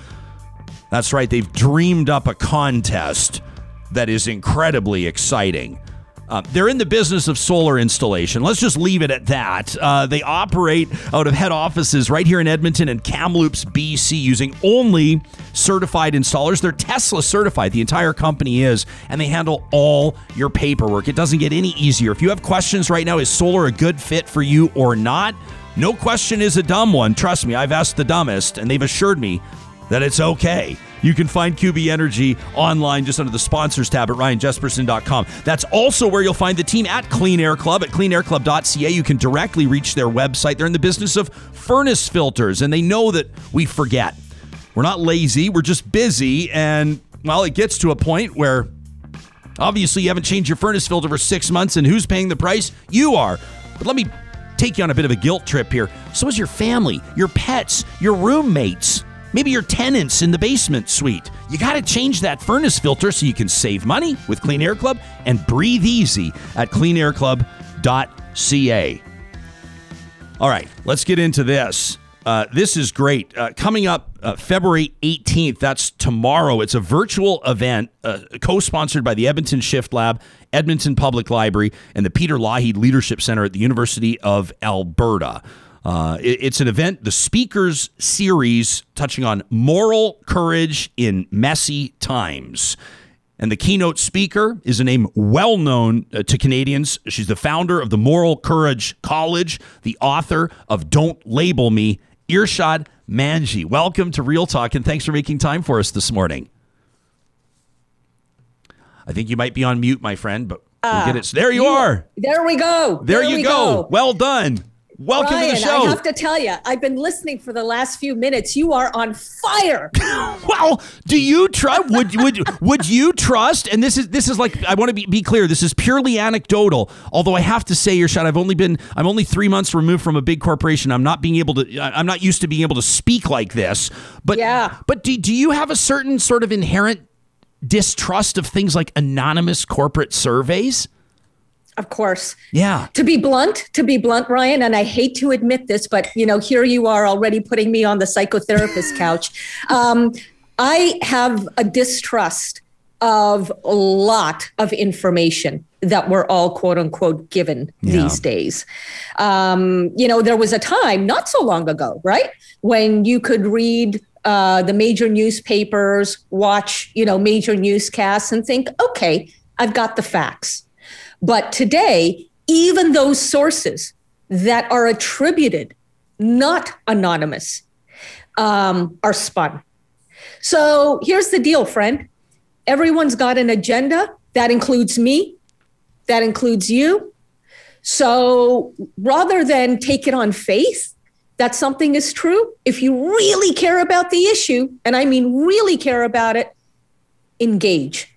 That's right, they've dreamed up a contest that is incredibly exciting. Uh, they're in the business of solar installation. Let's just leave it at that. Uh, they operate out of head offices right here in Edmonton and Kamloops, BC, using only certified installers. They're Tesla certified, the entire company is, and they handle all your paperwork. It doesn't get any easier. If you have questions right now, is solar a good fit for you or not? No question is a dumb one. Trust me, I've asked the dumbest, and they've assured me that it's okay. You can find Kuby Energy online just under the sponsors tab at ryanjesperson.com. That's also where you'll find the team at Clean Air Club at cleanairclub.ca. You can directly reach their website. They're in the business of furnace filters, and they know that we forget. We're not lazy, we're just busy. And, well, it gets to a point where obviously you haven't changed your furnace filter for six months, and who's paying the price? You are. But let me take you on a bit of a guilt trip here. So is your family, your pets, your roommates maybe your tenants in the basement suite. You got to change that furnace filter so you can save money with Clean Air Club and breathe easy at cleanairclub.ca. All right, let's get into this. Uh, this is great. Uh, coming up uh, February 18th, that's tomorrow. It's a virtual event uh, co sponsored by the Edmonton Shift Lab, Edmonton Public Library, and the Peter Lougheed Leadership Center at the University of Alberta. Uh, it, it's an event, the speakers series touching on moral courage in messy times. And the keynote speaker is a name well known uh, to Canadians. She's the founder of the Moral Courage College, the author of Don't Label Me, Irshad Manji. Welcome to Real Talk, and thanks for making time for us this morning. I think you might be on mute, my friend, but we'll get it. There you, you are. There we go. There, there you go. go. Well done. Welcome Ryan, to the show. I have to tell you, I've been listening for the last few minutes. You are on fire. well, do you trust? Would would would you trust? And this is this is like I want to be, be clear. This is purely anecdotal. Although I have to say, Irshad. I've only been I'm only three months removed from a big corporation. I'm not being able to. I'm not used to being able to speak like this. But yeah. But do do you have a certain sort of inherent distrust of things like anonymous corporate surveys? Of course. Yeah. To be blunt, to be blunt, Ryan, and I hate to admit this, but you know, here you are already putting me on the psychotherapist couch. Um, I have a distrust of a lot of information that we're all quote unquote given yeah. these days. Um, you know, there was a time not so long ago, right, when you could read uh, the major newspapers, watch, you know, major newscasts, and think, okay, I've got the facts. But today, even those sources that are attributed, not anonymous, um, are spun. So here's the deal, friend. Everyone's got an agenda. That includes me, that includes you. So rather than take it on faith that something is true, if you really care about the issue, and I mean really care about it, engage.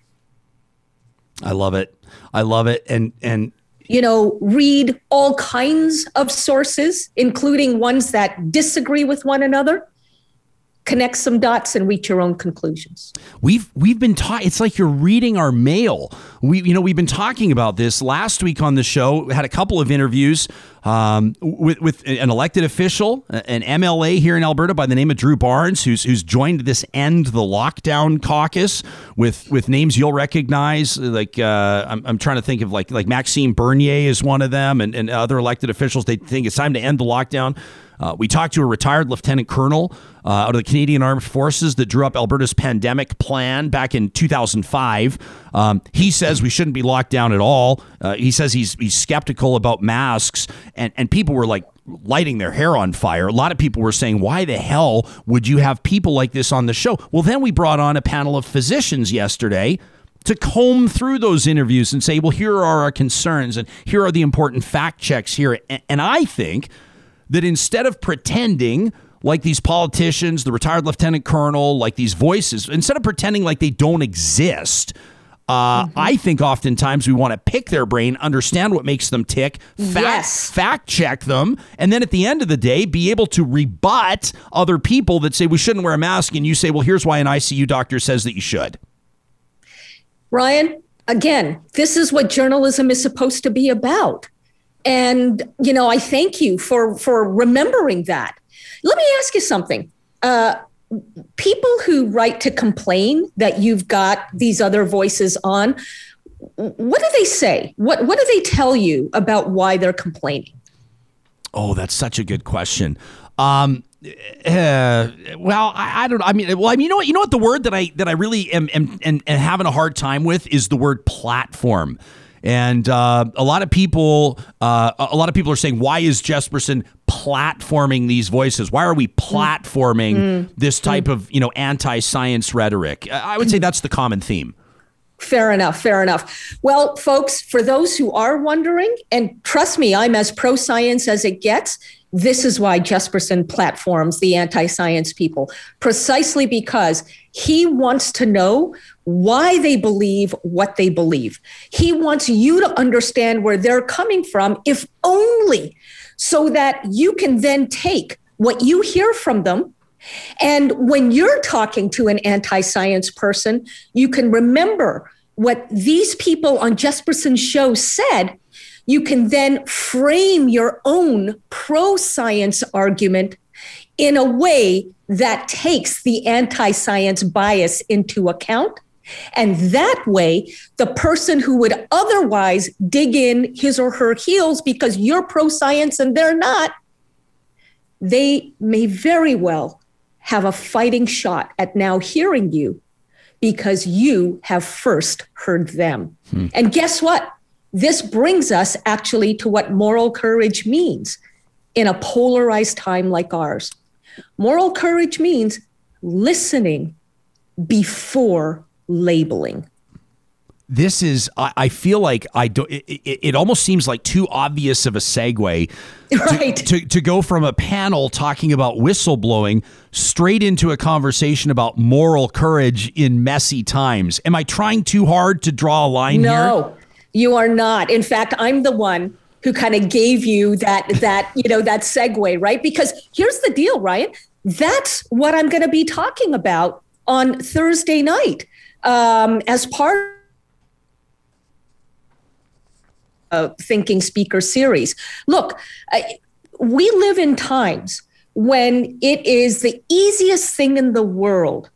I love it. I love it. And and you know, read all kinds of sources, including ones that disagree with one another connect some dots and reach your own conclusions. We've we've been taught it's like you're reading our mail. We you know we've been talking about this last week on the show. We had a couple of interviews um, with with an elected official, an MLA here in Alberta by the name of Drew Barnes, who's who's joined this end the lockdown caucus with with names you'll recognize. Like uh, I'm, I'm trying to think of like like Maxime Bernier is one of them, and, and other elected officials. They think it's time to end the lockdown. Uh, we talked to a retired lieutenant colonel uh, out of the Canadian Armed Forces that drew up Alberta's pandemic plan back in 2005. Um, he says we shouldn't be locked down at all. Uh, he says he's he's skeptical about masks, and and people were like lighting their hair on fire. A lot of people were saying, "Why the hell would you have people like this on the show?" Well, then we brought on a panel of physicians yesterday to comb through those interviews and say, well, here are our concerns and here are the important fact checks here. And I think that instead of pretending like these politicians, the retired lieutenant colonel, like these voices, instead of pretending like they don't exist, uh, mm-hmm. I think oftentimes we want to pick their brain, understand what makes them tick, fact, yes. fact check them, and then at the end of the day, be able to rebut other people that say we shouldn't wear a mask, and you say, well, here's why an ICU doctor says that you should. Ryan, again, this is what journalism is supposed to be about. And, you know, I thank you for, for remembering that. Let me ask you something. Uh, people who write to complain that you've got these other voices on, what do they say? What, what do they tell you about why they're complaining? Oh, that's such a good question. Um, uh, well, I, I, don't. I mean, well, I mean, you know what? You know what? The word that I that I really am, am, and, am having a hard time with is the word platform. And uh, a lot of people, uh, a lot of people are saying, why is Jesperson platforming these voices? Why are we platforming Mm. this type of you know anti-science rhetoric? I would say that's the common theme. Fair enough. Fair enough. Well, folks, for those who are wondering, and trust me, I'm as pro science as it gets. This is why Jesperson platforms the anti science people, precisely because he wants to know why they believe what they believe. He wants you to understand where they're coming from, if only so that you can then take what you hear from them and when you're talking to an anti science person, you can remember what these people on Jesperson's show said. You can then frame your own pro science argument in a way that takes the anti science bias into account. And that way, the person who would otherwise dig in his or her heels because you're pro science and they're not, they may very well have a fighting shot at now hearing you because you have first heard them. Hmm. And guess what? This brings us actually to what moral courage means in a polarized time like ours. Moral courage means listening before labeling. this is I, I feel like I do it, it, it almost seems like too obvious of a segue Right. to, to go from a panel talking about whistleblowing straight into a conversation about moral courage in messy times. Am I trying too hard to draw a line here? No, you are not. In fact, I'm the one who kind of gave you that that you know that segue, right? Because here's the deal, Ryan. That's what I'm going to be talking about on Thursday night um, as part of Thinking Speaker series. Look, I, we live in times when it is the easiest thing in the world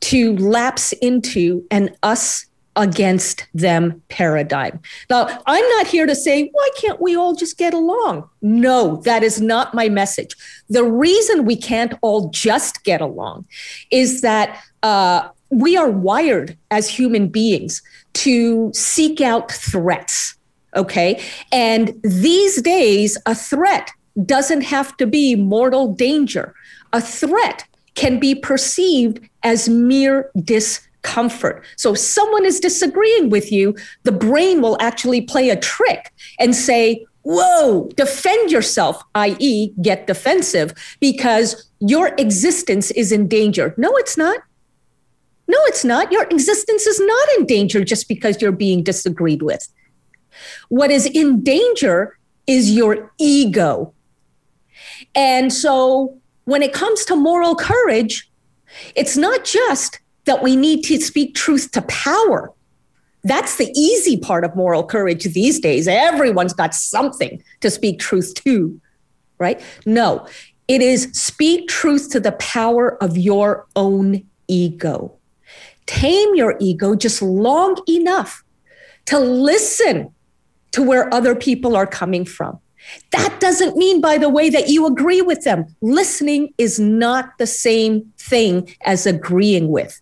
to lapse into an us against them paradigm. Now, I'm not here to say, why can't we all just get along? No, that is not my message. The reason we can't all just get along is that uh, we are wired as human beings to seek out threats. Okay. And these days, a threat doesn't have to be mortal danger. A threat can be perceived as mere discomfort. So, if someone is disagreeing with you, the brain will actually play a trick and say, Whoa, defend yourself, i.e., get defensive, because your existence is in danger. No, it's not. No, it's not. Your existence is not in danger just because you're being disagreed with. What is in danger is your ego. And so when it comes to moral courage, it's not just that we need to speak truth to power. That's the easy part of moral courage these days. Everyone's got something to speak truth to, right? No, it is speak truth to the power of your own ego. Tame your ego just long enough to listen to where other people are coming from. That doesn't mean, by the way, that you agree with them. Listening is not the same thing as agreeing with.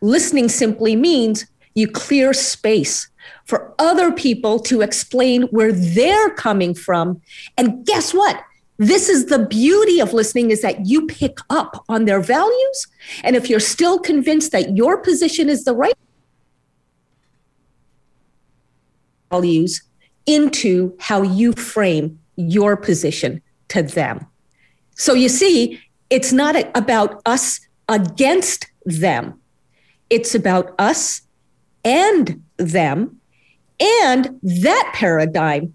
Listening simply means you clear space for other people to explain where they're coming from. And guess what? This is the beauty of listening is that you pick up on their values. And if you're still convinced that your position is the right values into how you frame your position to them. So you see, it's not about us against them. It's about us and them. And that paradigm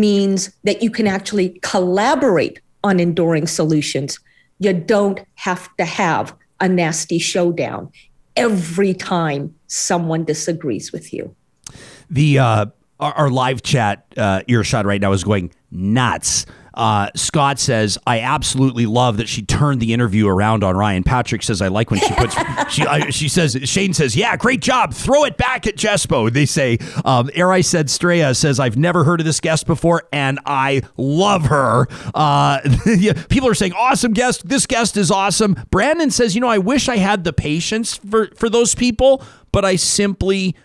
means that you can actually collaborate on enduring solutions. You don't have to have a nasty showdown every time someone disagrees with you. The uh, our, our live chat uh, Irshad right now is going nuts. Uh, Scott says, "I absolutely love that she turned the interview around on Ryan." Patrick says, "I like when she puts." she I, she says, "Shane says, yeah, great job. Throw it back at Jespo." They say, um, "Eri said Straya says I've never heard of this guest before, and I love her." Uh, people are saying, "Awesome guest. This guest is awesome." Brandon says, "You know, I wish I had the patience for for those people, but I simply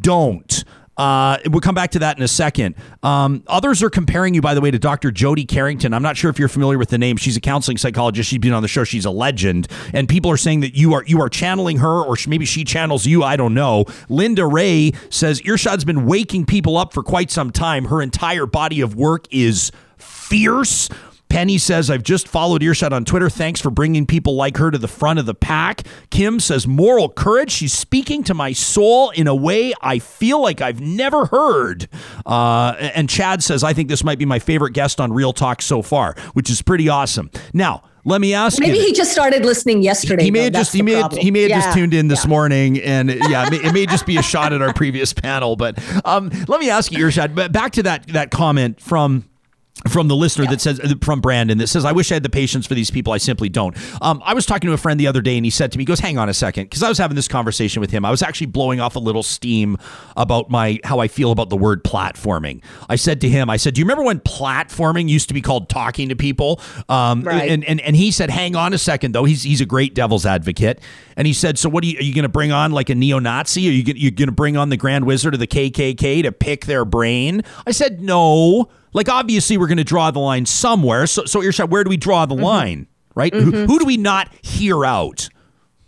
don't." Uh, we'll come back to that in a second. Um, others are comparing you, by the way, to Dr. Jody Carrington. I'm not sure if you're familiar with the name. She's a counseling psychologist. She's been on the show. She's a legend, and people are saying that you are you are channeling her, or maybe she channels you. I don't know. Linda Ray says Irshad's been waking people up for quite some time. Her entire body of work is fierce. Penny says, I've just followed Irshad on Twitter. Thanks for bringing people like her to the front of the pack. Kim says, moral courage. She's speaking to my soul in a way I feel like I've never heard. Uh, and Chad says, I think this might be my favorite guest on Real Talk so far, which is pretty awesome. Now, let me ask Maybe you. he just started listening yesterday. He may though. have That's just he may have, he may have Yeah. just tuned in this Yeah. morning, and yeah, it may, it may just be a shot at our previous panel. But um, let me ask you, Irshad, but back to that that comment from from the listener that says from Brandon that says, "I wish I had the patience for these people. I simply don't." Um, I was talking to a friend the other day, and he said to me, he "Goes, hang on a second, because I was having this conversation with him. I was actually blowing off a little steam about my how I feel about the word platforming. I said to him, I said, "Do you remember when platforming used to be called talking to people?" Um, Right. And and and he said, "Hang on a second, though. He's he's a great devil's advocate." And he said, "So what are you, are you going to bring on like a neo-Nazi? Are you you going to bring on the Grand Wizard of the KKK to pick their brain?" I said, "No." Like obviously we're going to draw the line somewhere. So so Irshad, where do we draw the line? Right? Who, who do we not hear out?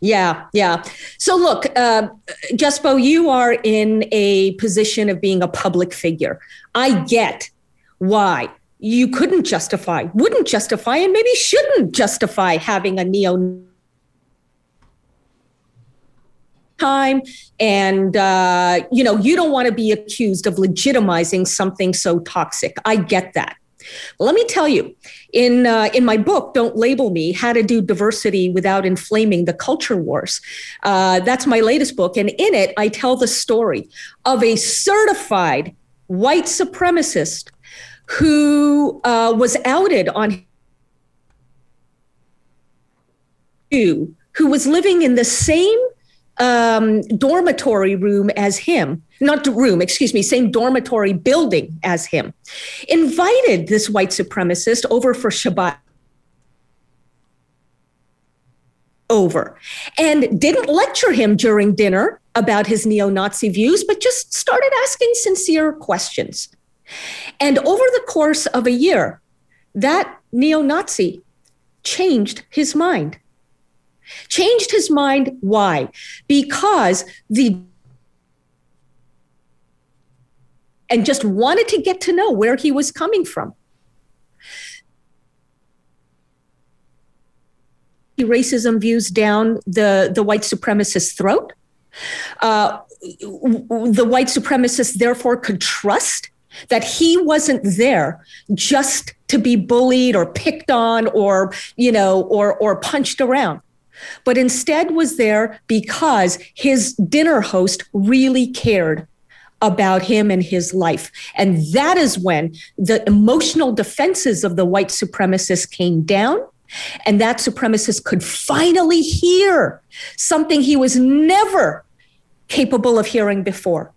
Yeah, yeah. So look, uh, Jespo, you are in a position of being a public figure. I get why you couldn't justify, wouldn't justify, and maybe shouldn't justify having a neo time. And uh, you know you don't want to be accused of legitimizing something so toxic. I get that. Let me tell you in uh, in my book don't label me how to do diversity without inflaming the culture wars uh, that's my latest book. And in it i tell the story of a certified white supremacist who uh, was outed on who who was living in the same um, dormitory room as him, not room, excuse me, same dormitory building as him, invited this white supremacist over for Shabbat. Over and didn't lecture him during dinner about his neo Nazi views, but just started asking sincere questions. And over the course of a year, that neo Nazi changed his mind changed his mind. Why? Because the and just wanted to get to know where he was coming from. Racism views down the, the white supremacist throat. Uh, the white supremacist therefore could trust that he wasn't there just to be bullied or picked on or you know or or punched around but instead was there because his dinner host really cared about him and his life. And that is when the emotional defenses of the white supremacist came down. And that supremacist could finally hear something he was never capable of hearing before,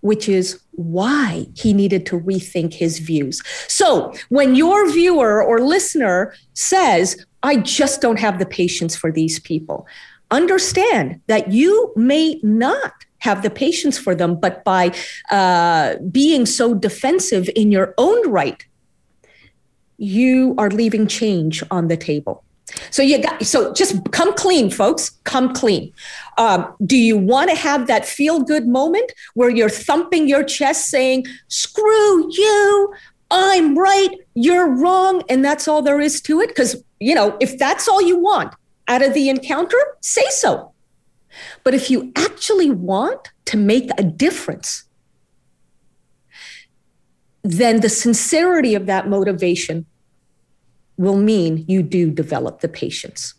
which is why he needed to rethink his views. So when your viewer or listener says, I just don't have the patience for these people. Understand that you may not have the patience for them, but by uh, being so defensive in your own right, you are leaving change on the table. So you got so just come clean, folks. Come clean. Um, do you want to have that feel good moment where you're thumping your chest, saying "Screw you"? I'm right, you're wrong, and that's all there is to it. Because, you know, if that's all you want out of the encounter, say so. But if you actually want to make a difference, then the sincerity of that motivation will mean you do develop the patience.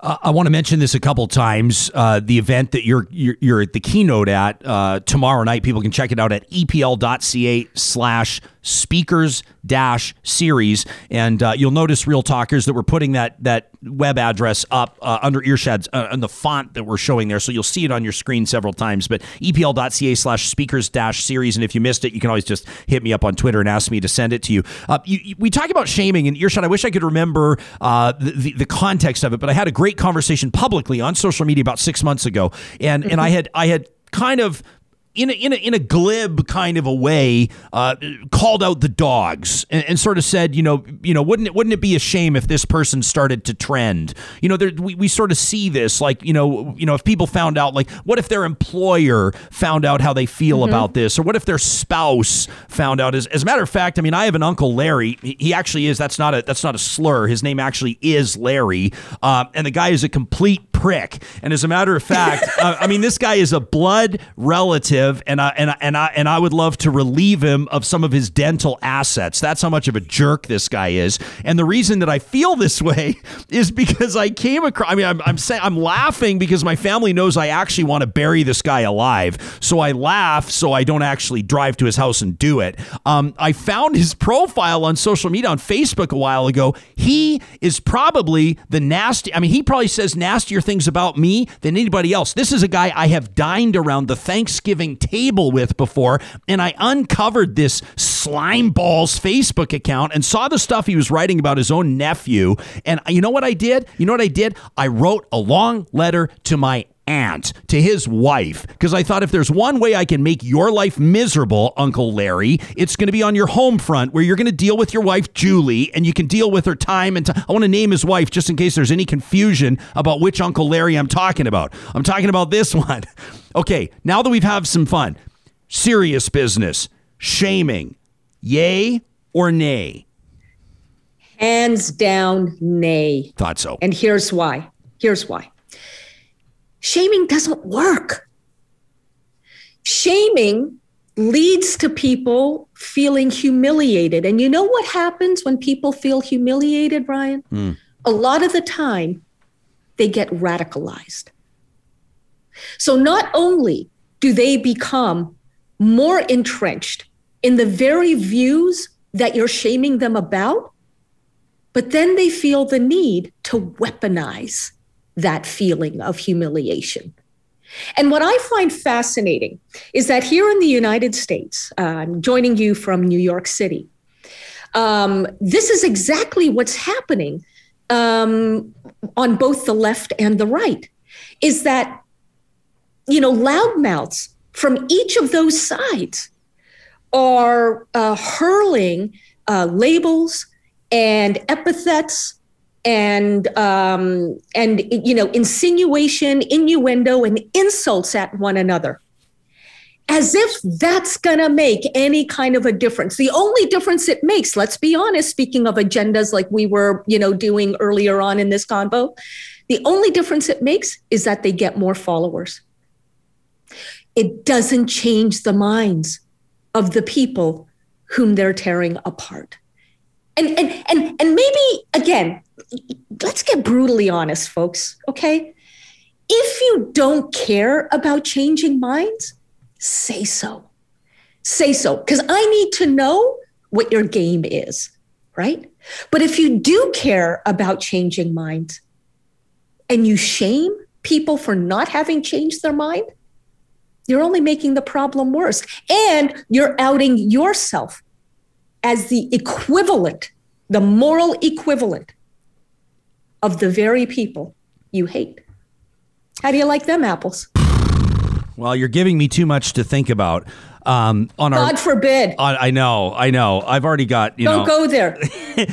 Uh, I want to mention this a couple times. Uh, the event that you're, you're you're at the keynote at uh, tomorrow night, people can check it out at epl.ca slash speakers dash series, and uh, you'll notice real talkers that we're putting that that web address up uh, under Irshad's uh, on the font that we're showing there, so you'll see it on your screen several times. But epl.ca slash speakers dash series, and if you missed it, you can always just hit me up on Twitter and ask me to send it to you. Uh, you, you we talk about shaming and Irshad. I wish I could remember uh, the, the the context of it, but I had a great conversation publicly on social media about six months ago, and and I had I had kind of in a, in a, in a glib kind of a way, uh, called out the dogs and, and, sort of said, you know, you know, wouldn't it wouldn't it be a shame if this person started to trend? You know, there, we, we sort of see this, like, you know, you know, if people found out, like, what if their employer found out how they feel mm-hmm. about this, or what if their spouse found out? As, as a matter of fact, I mean, I have an uncle Larry. He actually is. That's not a that's not a slur. His name actually is Larry, uh, and the guy is a complete prick. And as a matter of fact, uh, I mean, this guy is a blood relative, and I and I, and I and I would love to relieve him of some of his dental assets. That's how much of a jerk this guy is. And the reason that I feel this way is because I came across. I mean, I'm I'm saying I'm laughing because my family knows I actually want to bury this guy alive. So I laugh so I don't actually drive to his house and do it. Um, I found his profile on social media on Facebook a while ago. He is probably the nasty. I mean, he probably says nastier things about me than anybody else. This is a guy I have dined around the Thanksgiving table with before, and I uncovered this slime balls Facebook account and saw the stuff he was writing about his own nephew. And you know what I did? You know what I did? I wrote a long letter to my aunt to his wife because I thought if there's one way I can make your life miserable, Uncle Larry, it's going to be on your home front where you're going to deal with your wife, Julie, and you can deal with her time and I want to name his wife just in case there's any confusion about which Uncle Larry I'm talking about. I'm talking about this one. Okay, now that we've had some fun, serious business, shaming, yay or nay? Hands down, nay. Thought so. And here's why. Here's why shaming doesn't work. Shaming leads to people feeling humiliated. And you know what happens when people feel humiliated, Ryan? Mm. A lot of the time, they get radicalized. So not only do they become more entrenched in the very views that you're shaming them about, but then they feel the need to weaponize that feeling of humiliation. And what I find fascinating is that here in the United States, uh, I'm joining you from New York City, um, this is exactly what's happening um, on both the left and the right, is that, you know, loudmouths from each of those sides are uh, hurling uh, labels and epithets and um, and you know insinuation, innuendo, and insults at one another, as if that's gonna make any kind of a difference. The only difference it makes, let's be honest, speaking of agendas like we were you know doing earlier on in this convo, the only difference it makes is that they get more followers. It doesn't change the minds of the people whom they're tearing apart. And and and and maybe again, let's get brutally honest, folks, okay? If you don't care about changing minds, say so. Say so, because I need to know what your game is, right? But if you do care about changing minds and you shame people for not having changed their mind, you're only making the problem worse. And you're outing yourself as the equivalent, the moral equivalent of the very people you hate. How do you like them apples? Well, you're giving me too much to think about. Um, on God our, forbid. On, I know, I know. I've already got you know. Don't know. go there.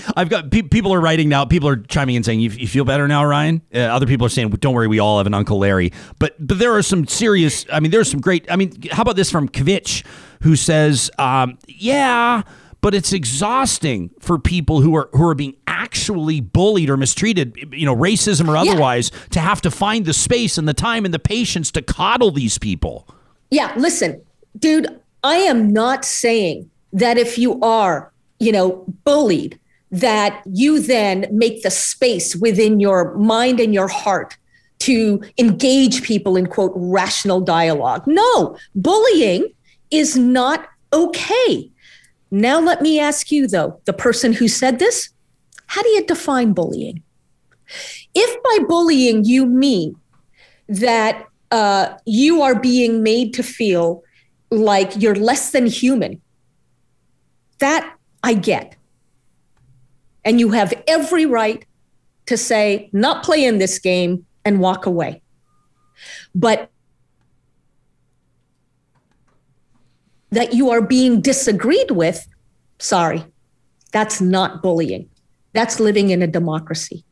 I've got pe- people are writing now. People are chiming in saying, "You, you feel better now, Ryan." Uh, other people are saying, "Don't worry, we all have an Uncle Larry." But but there are some serious. I mean, there's some great. I mean, how about this from Kvitch, who says, um, "Yeah." But it's exhausting for people who are who are being actually bullied or mistreated, you know, racism or otherwise, yeah. to have to find the space and the time and the patience to coddle these people. Yeah, listen, dude, I am not saying that if you are, you know, bullied, that you then make the space within your mind and your heart to engage people in quote rational dialogue. No, bullying is not okay. Now, let me ask you, though, the person who said this, how do you define bullying? If by bullying you mean that uh, you are being made to feel like you're less than human, that I get. And you have every right to say, not play in this game and walk away. But that you are being disagreed with, sorry, that's not bullying. That's living in a democracy.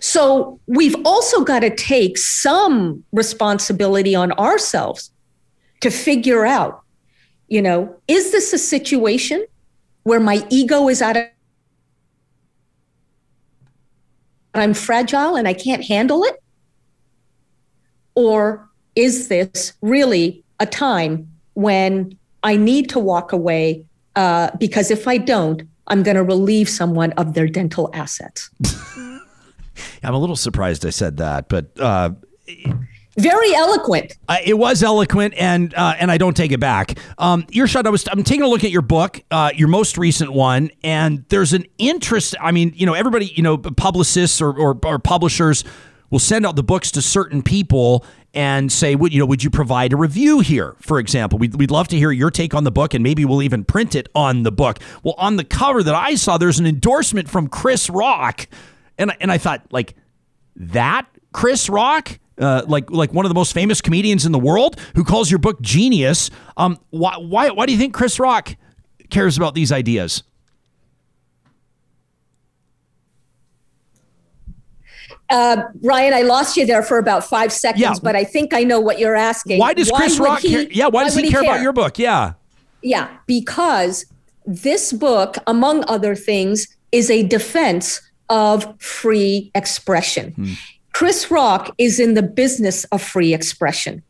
So we've also got to take some responsibility on ourselves to figure out, you know, is this a situation where my ego is out of I'm fragile and I can't handle it? Or is this really a time when I need to walk away uh, because if I don't, I'm going to relieve someone of their dental assets? I'm a little surprised I said that, but uh, very eloquent. Uh, it was eloquent, and uh, and I don't take it back. Um, Irshad, I was I'm taking a look at your book, uh, your most recent one, and there's an interest. I mean, you know, everybody, you know, publicists or, or, or publishers will send out the books to certain people and say, would you know, would you provide a review here? For example, we'd, we'd love to hear your take on the book, and maybe we'll even print it on the book. Well, on the cover that I saw, there's an endorsement from Chris Rock, and and I thought like that Chris Rock uh, like like one of the most famous comedians in the world who calls your book genius. Um, why why why do you think Chris Rock cares about these ideas? Uh, Ryan, I lost you there for about five seconds, yeah. but I think I know what you're asking. Why does Chris Rock he, care? Yeah, why, why does he, he care, care about your book? Yeah. Yeah, because this book, among other things, is a defense of free expression. Hmm. Chris Rock is in the business of free expression.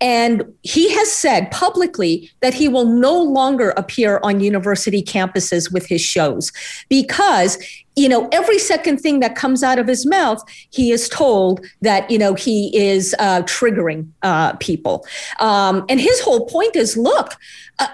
And he has said publicly that he will no longer appear on university campuses with his shows because, you know, every second thing that comes out of his mouth, he is told that, you know, he is uh, triggering uh, people. Um, and his whole point is look,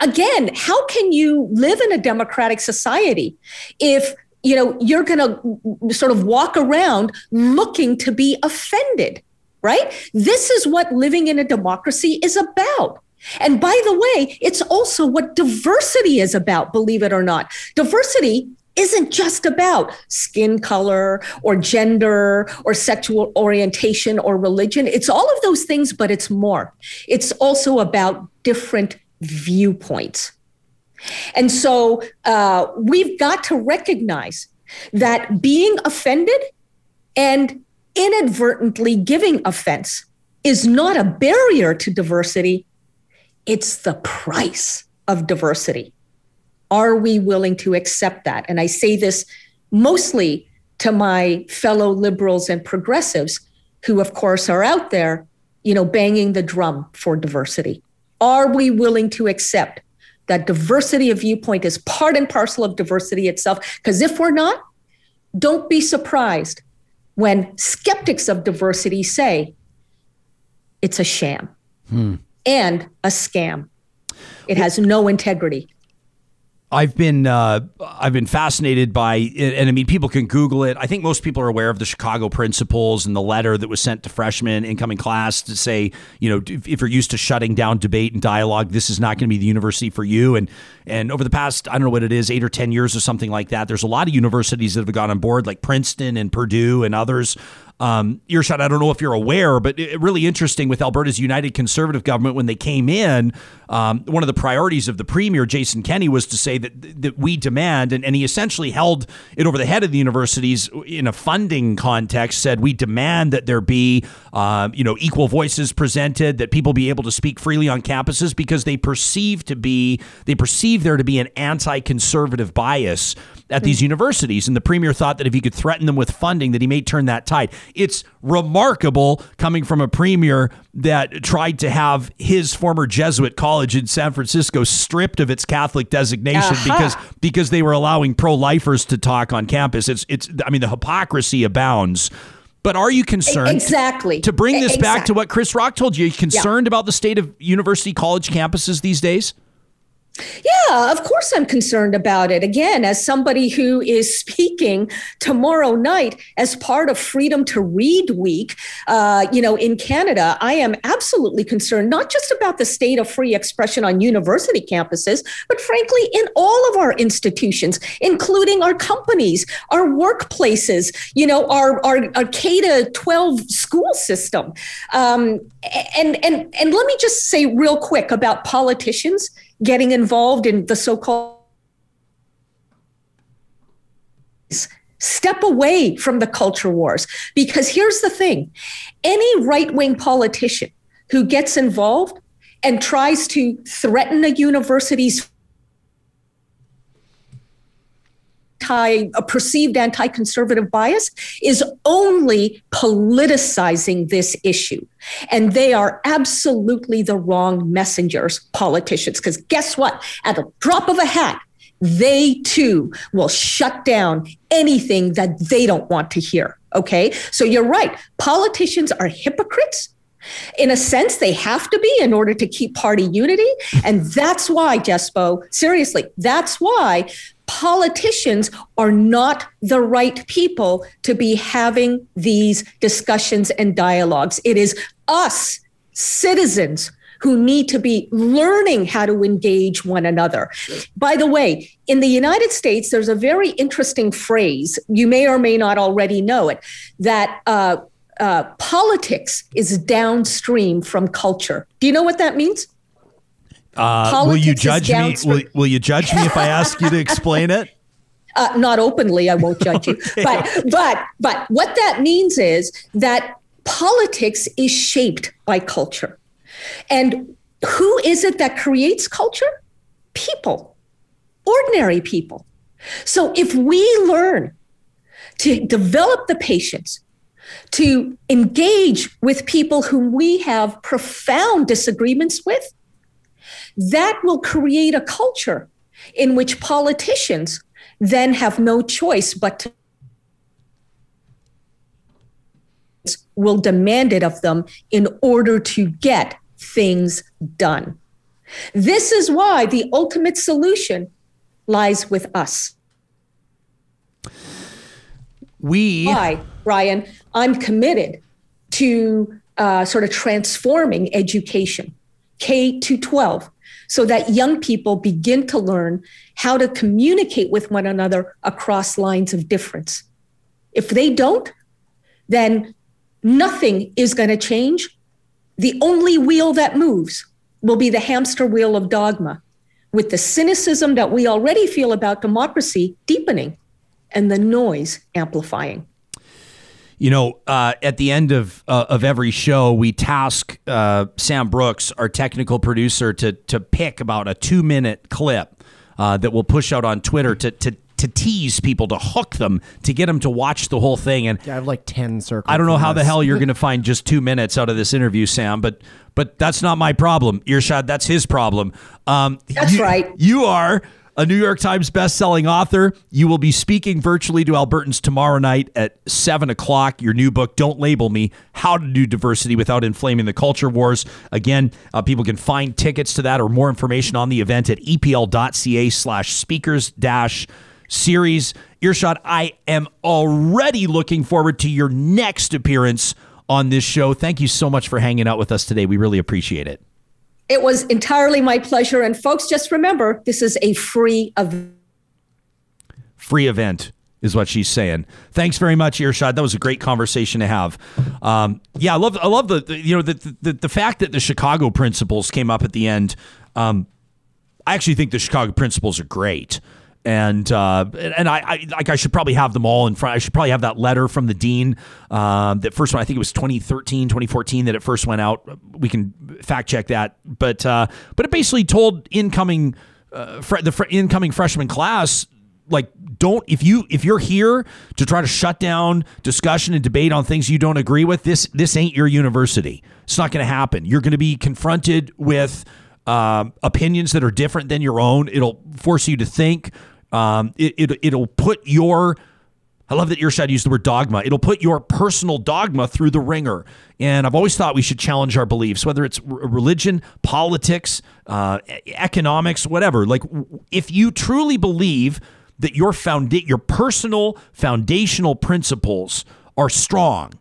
again, how can you live in a democratic society if you know, you're going to sort of walk around looking to be offended, right? This is what living in a democracy is about. And by the way, it's also what diversity is about, believe it or not. Diversity isn't just about skin color or gender or sexual orientation or religion. It's all of those things, but it's more. It's also about different viewpoints. And so uh, we've got to recognize that being offended and inadvertently giving offense is not a barrier to diversity, it's the price of diversity. Are we willing to accept that? And I say this mostly to my fellow liberals and progressives who, of course, are out there, you know, banging the drum for diversity. Are we willing to accept that diversity of viewpoint is part and parcel of diversity itself. Because if we're not, don't be surprised when skeptics of diversity say it's a sham hmm. and a scam. It has no integrity. I've been uh, I've been fascinated by and I mean people can Google it. I think most people are aware of the Chicago principles and the letter that was sent to freshmen incoming class to say, you know, if, if you're used to shutting down debate and dialogue, this is not going to be the university for you. And and over the past I don't know what it is, eight or ten years or something like that, there's a lot of universities that have gone on board, like Princeton and Purdue and others, um, Irshad, I don't know if you're aware, but it, really interesting with Alberta's United Conservative government when they came in. Um, one of the priorities of the premier, Jason Kenney, was to say that that we demand, and, and he essentially held it over the head of the universities in a funding context. Said we demand that there be, um, you know, equal voices presented, that people be able to speak freely on campuses because they perceive to be they perceive there to be an anti-conservative bias at these universities. And the premier thought that if he could threaten them with funding, that he may turn that tide. It's remarkable coming from a premier that tried to have his former Jesuit college in San Francisco stripped of its Catholic designation uh-huh. because because they were allowing pro-lifers to talk on campus. It's it's I mean the hypocrisy abounds. But are you concerned exactly to bring this exactly. back to what Chris Rock told you? Are you concerned yeah. about the state of university college campuses these days? Yeah, of course I'm concerned about it. Again, as somebody who is speaking tomorrow night as part of Freedom to Read Week, uh, you know, in Canada, I am absolutely concerned not just about the state of free expression on university campuses, but frankly, in all of our institutions, including our companies, our workplaces, you know, our our, our K to 12 school system. Um, and and and let me just say real quick about politicians getting involved in the so-called step away from the culture wars. Because here's the thing any right-wing politician who gets involved and tries to threaten a university's anti a perceived anti-conservative bias is only politicizing this issue. And they are absolutely the wrong messengers politicians. Because guess what? At a drop of a hat they too will shut down anything that they don't want to hear okay? So you're right. Politicians are hypocrites. In a sense, they have to be in order to keep party unity. And that's why, Jespo, seriously, that's why politicians are not the right people to be having these discussions and dialogues. It is us, citizens, who need to be learning how to engage one another. By the way, in the United States, there's a very interesting phrase, you may or may not already know it, that uh, uh, politics is downstream from culture. Do you know what that means? Uh, will you judge me? Will, will, you judge me if I ask you to explain it? Uh, not openly, I won't judge you. okay. But but but what that means is that politics is shaped by culture, and who is it that creates culture? People, ordinary people. So if we learn to develop the patience to engage with people whom we have profound disagreements with, that will create a culture in which politicians then have no choice but to will demand it of them in order to get things done. This is why the ultimate solution lies with us. We why, Ryan, I'm committed to uh, sort of transforming education, K to 12, so that young people begin to learn how to communicate with one another across lines of difference. If they don't, then nothing is going to change. The only wheel that moves will be the hamster wheel of dogma, with the cynicism that we already feel about democracy deepening and the noise amplifying. You know, uh, at the end of uh, of every show, we task uh, Sam Brooks, our technical producer, to to pick about a two minute clip uh, that we'll push out on Twitter to to to tease people, to hook them, to get them to watch the whole thing. And yeah, I have like ten circles. I don't know how this. the hell you're going to find just two minutes out of this interview, Sam. But but that's not my problem. Irshad, that's his problem. Um, that's you, right. You are a New York Times best-selling author. You will be speaking virtually to Albertans tomorrow night at seven o'clock. Your new book, "Don't Label Me: How to Do Diversity Without Inflaming the Culture Wars." Again, uh, people can find tickets to that or more information on the event at epl.ca/slash speakers dash series. Irshad, I am already looking forward to your next appearance on this show. Thank you so much for hanging out with us today. We really appreciate it. It was entirely my pleasure. And folks, just remember this is a free event. Free event is what she's saying. Thanks very much, Irshad. That was a great conversation to have. Um, yeah, I love I love the, the you know the, the, the fact that the Chicago principles came up at the end. Um, I actually think the Chicago principles are great and uh, and I, I, like I should probably have them all in front. I should probably have that letter from the dean. Um, that first one, I think it was 2013, 2014 that it first went out. We can fact check that, but uh, but it basically told incoming uh, fr- the fr- incoming freshman class like don't if you if you're here to try to shut down discussion and debate on things you don't agree with this this ain't your university. It's not going to happen. You're going to be confronted with. Um, opinions that are different than your own. It'll force you to think. Um, it, it, it'll put your I love that Irshad used the word dogma. It'll put your personal dogma through the ringer. And I've always thought we should challenge our beliefs, whether it's religion, politics, uh, economics, whatever. Like, if you truly believe that your founda- your personal foundational principles are strong,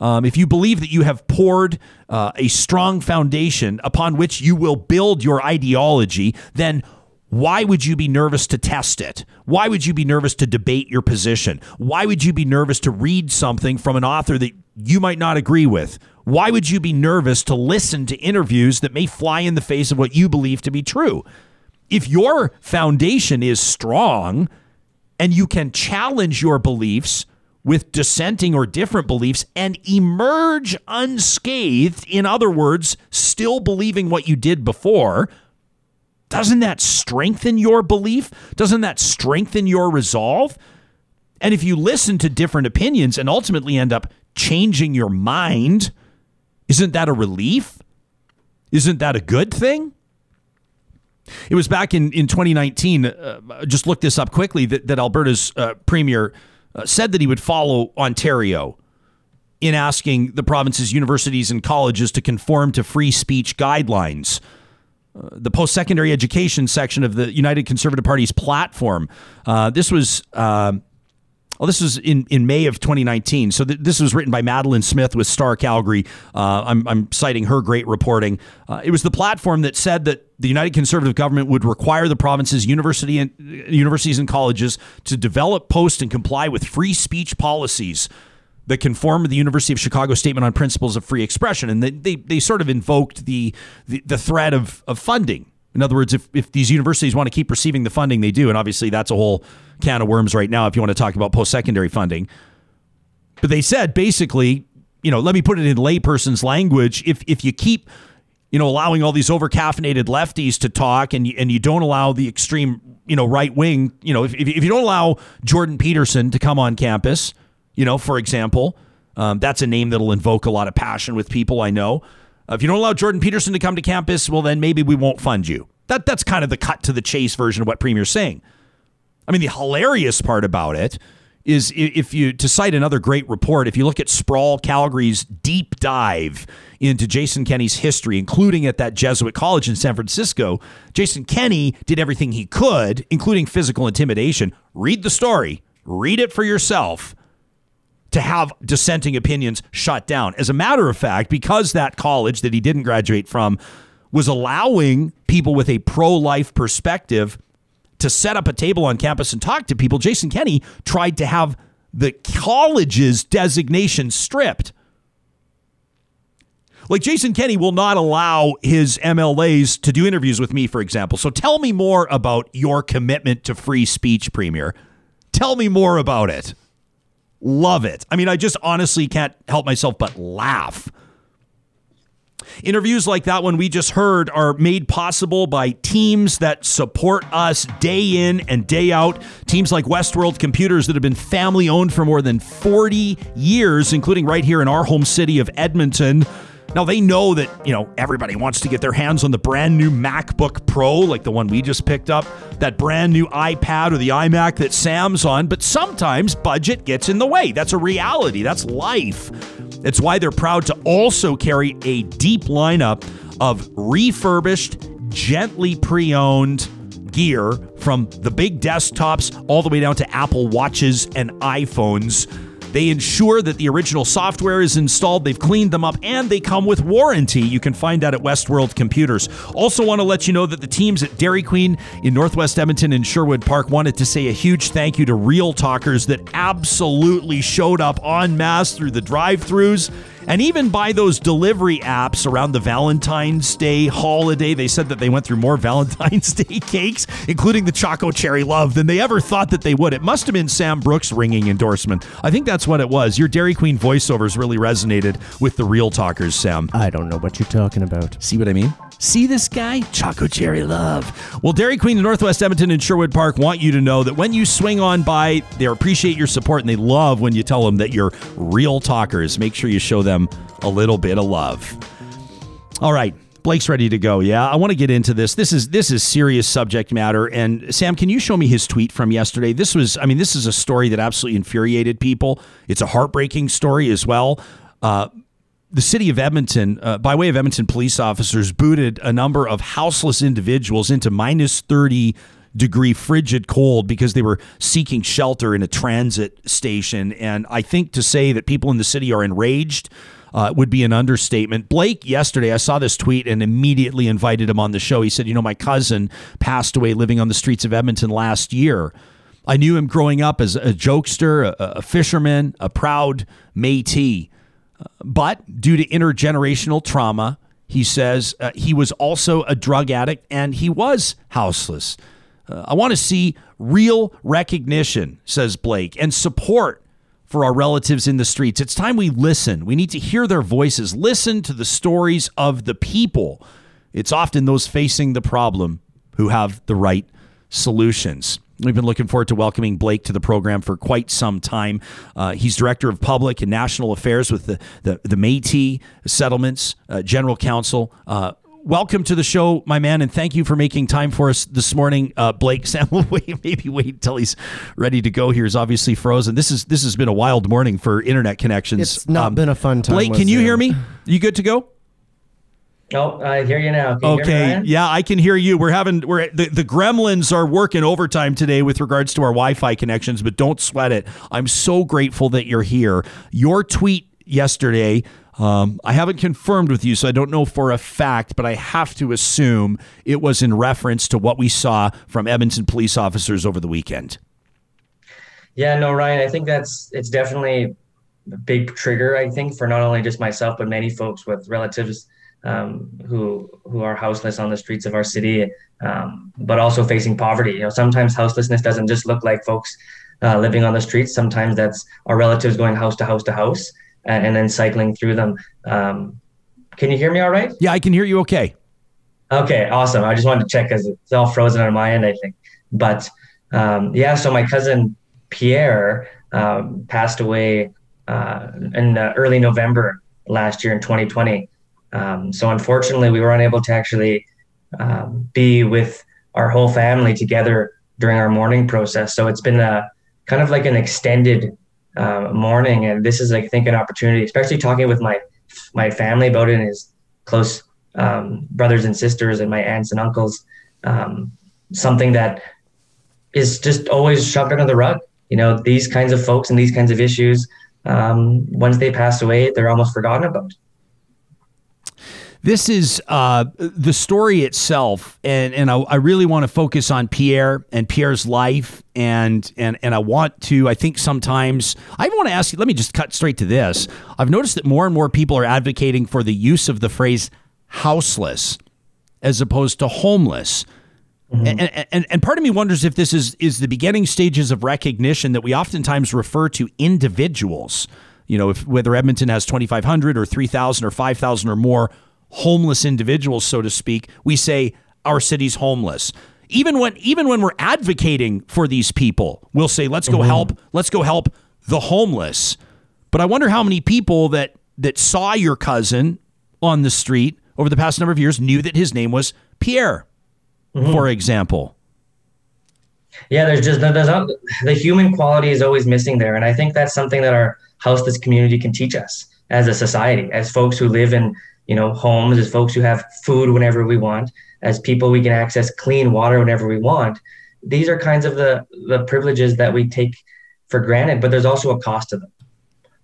um, if you believe that you have poured uh, a strong foundation upon which you will build your ideology, then why would you be nervous to test it? Why would you be nervous to debate your position? Why would you be nervous to read something from an author that you might not agree with? Why would you be nervous to listen to interviews that may fly in the face of what you believe to be true? If your foundation is strong and you can challenge your beliefs with dissenting or different beliefs and emerge unscathed, in other words, still believing what you did before, doesn't that strengthen your belief? Doesn't that strengthen your resolve? And if you listen to different opinions and ultimately end up changing your mind, isn't that a relief? Isn't that a good thing? It was back in, in 2019, uh, just look this up quickly, that, that Alberta's uh, premier uh, said that he would follow Ontario in asking the province's universities and colleges to conform to free speech guidelines the post secondary education section of the United Conservative Party's platform. Uh, this was. Uh, well, this was in, in May of 2019. So th- this was written by Madeline Smith with Star Calgary. Uh, I'm, I'm, citing her great reporting. Uh, it was the platform that said that the United Conservative government would require the province's university and, universities and colleges to develop, post, and comply with free speech policies that conform to the University of Chicago Statement on Principles of Free Expression. And they, they, they sort of invoked the, the, the threat of, of funding. In other words, if, if these universities want to keep receiving the funding they do, and obviously that's a whole can of worms right now if you want to talk about post secondary funding. But they said basically, you know, let me put it in layperson's language. If if you keep, you know, allowing all these over caffeinated lefties to talk and you, and you don't allow the extreme, you know, right wing, you know, if, if you don't allow Jordan Peterson to come on campus, you know, for example, um, that's a name that'll invoke a lot of passion with people I know. Uh, if you don't allow Jordan Peterson to come to campus, well, then maybe we won't fund you. That that's kind of the cut to the chase version of what Premier's saying. I mean, the hilarious part about it is if you to cite another great report, if you look at Sprawl Calgary's deep dive into Jason Kenney's history, including at that Jesuit college in San Francisco, Jason Kenney did everything he could, including physical intimidation. Read the story, read it for yourself to have dissenting opinions shut down. As a matter of fact, because that college that he didn't graduate from was allowing people with a pro life perspective to set up a table on campus and talk to people, Jason Kenney tried to have the college's designation stripped. Like Jason Kenney will not allow his MLAs to do interviews with me, for example. So tell me more about your commitment to free speech, Premier. Tell me more about it. Love it. I mean, I just honestly can't help myself but laugh. Interviews like that one we just heard are made possible by teams that support us day in and day out. Teams like Westworld Computers that have been family owned for more than 40 years, including right here in our home city of Edmonton. Now they know that, you know, everybody wants to get their hands on the brand new MacBook Pro, like the one we just picked up, that brand new iPad or the iMac that Sam's on, but sometimes budget gets in the way. That's a reality. That's life. It's why they're proud to also carry a deep lineup of refurbished, gently pre-owned gear from the big desktops all the way down to Apple Watches and iPhones. They ensure that the original software is installed, they've cleaned them up, and they come with warranty. You can find that at Westworld Computers. Also, want to let you know that the teams at Dairy Queen in Northwest Edmonton and Sherwood Park wanted to say a huge thank you to Real Talkers that absolutely showed up en masse through the drive throughs and even by those delivery apps around the Valentine's Day holiday. They said that they went through more Valentine's Day cakes, including the Choco Cherry Love, than they ever thought that they would. It must have been Sam Brooks' ringing endorsement. I think that's what it was. Your Dairy Queen voiceovers really resonated with the real talkers, Sam. I don't know what you're talking about. See what I mean? See this guy? Choco Cherry Love. Well, Dairy Queen Northwest Edmonton and Sherwood Park want you to know that when you swing on by, they appreciate your support and they love when you tell them that you're real talkers. Make sure you show them a little bit of love. All right. Blake's ready to go. Yeah, I want to get into this. This is this is serious subject matter. And Sam, can you show me his tweet from yesterday? This was, I mean, this is a story that absolutely infuriated people. It's a heartbreaking story as well. Uh, the city of Edmonton, uh, by way of Edmonton police officers, booted a number of houseless individuals into minus 30 degree frigid cold because they were seeking shelter in a transit station. And I think to say that people in the city are enraged uh, would be an understatement. Blake, yesterday, I saw this tweet and immediately invited him on the show. He said, You know, my cousin passed away living on the streets of Edmonton last year. I knew him growing up as a jokester, a, a fisherman, a proud Metis. But due to intergenerational trauma, he says uh, he was also a drug addict and he was houseless. Uh, I want to see real recognition, says Blake, and support for our relatives in the streets. It's time we listen. We need to hear their voices, listen to the stories of the people. It's often those facing the problem who have the right solutions. We've been looking forward to welcoming Blake to the program for quite some time. Uh, he's director of public and national affairs with the the, the Métis Settlements uh, General Council. Uh, welcome to the show, my man, and thank you for making time for us this morning, uh, Blake. Sam will wait, maybe wait until he's ready to go. Here is obviously frozen. This is this has been a wild morning for internet connections. It's not been a fun time. Blake, can you hear me? You good to go? Oh, I hear you now. Can you hear me, Okay, yeah, I can hear you. We're having we're the, the gremlins are working overtime today with regards to our Wi-Fi connections, but don't sweat it. I'm so grateful that you're here. Your tweet yesterday, um, I haven't confirmed with you, so I don't know for a fact, but I have to assume it was in reference to what we saw from Edmonton police officers over the weekend. Yeah, no, Ryan, I think that's it's definitely a big trigger, I think, for not only just myself, but many folks with relatives um, who who are houseless on the streets of our city, um, but also facing poverty. You know, sometimes houselessness doesn't just look like folks uh, living on the streets. Sometimes that's our relatives going house to house to house and, and then cycling through them. Um, can you hear me all right? Yeah, I can hear you okay. Okay, awesome. I just wanted to check because it's all frozen on my end, I think. But um, yeah, so my cousin Pierre um, passed away uh, in uh, early November last year in 2020. Um, so unfortunately, we were unable to actually um, be with our whole family together during our mourning process. So it's been a kind of like an extended uh, mourning, and this is, I think, an opportunity, especially talking with my my family about it and his close um, brothers and sisters and my aunts and uncles. Um, something that is just always shoved under the rug. You know, these kinds of folks and these kinds of issues, um, once they pass away, they're almost forgotten about. This is uh, the story itself, and and I, I really want to focus on Pierre and Pierre's life, and and and I want to. I think sometimes I want to ask you. Let me just cut straight to this. I've noticed that more and more people are advocating for the use of the phrase "houseless" as opposed to "homeless." And, and and part of me wonders if this is is the beginning stages of recognition that we oftentimes refer to individuals. You know, if whether Edmonton has twenty five hundred or three thousand or five thousand or more homeless individuals, so to speak, we say our city's homeless. Even when even when we're advocating for these people, we'll say let's go mm-hmm. help, let's go help the homeless. But I wonder how many people that that saw your cousin on the street over the past number of years knew that his name was Pierre, mm-hmm. for example. Yeah, there's just there's not, the human quality is always missing there, and I think that's something that our houseless community can teach us as a society, as folks who live in you know homes, as folks who have food whenever we want, as people we can access clean water whenever we want. These are kinds of the the privileges that we take for granted, but there's also a cost to them.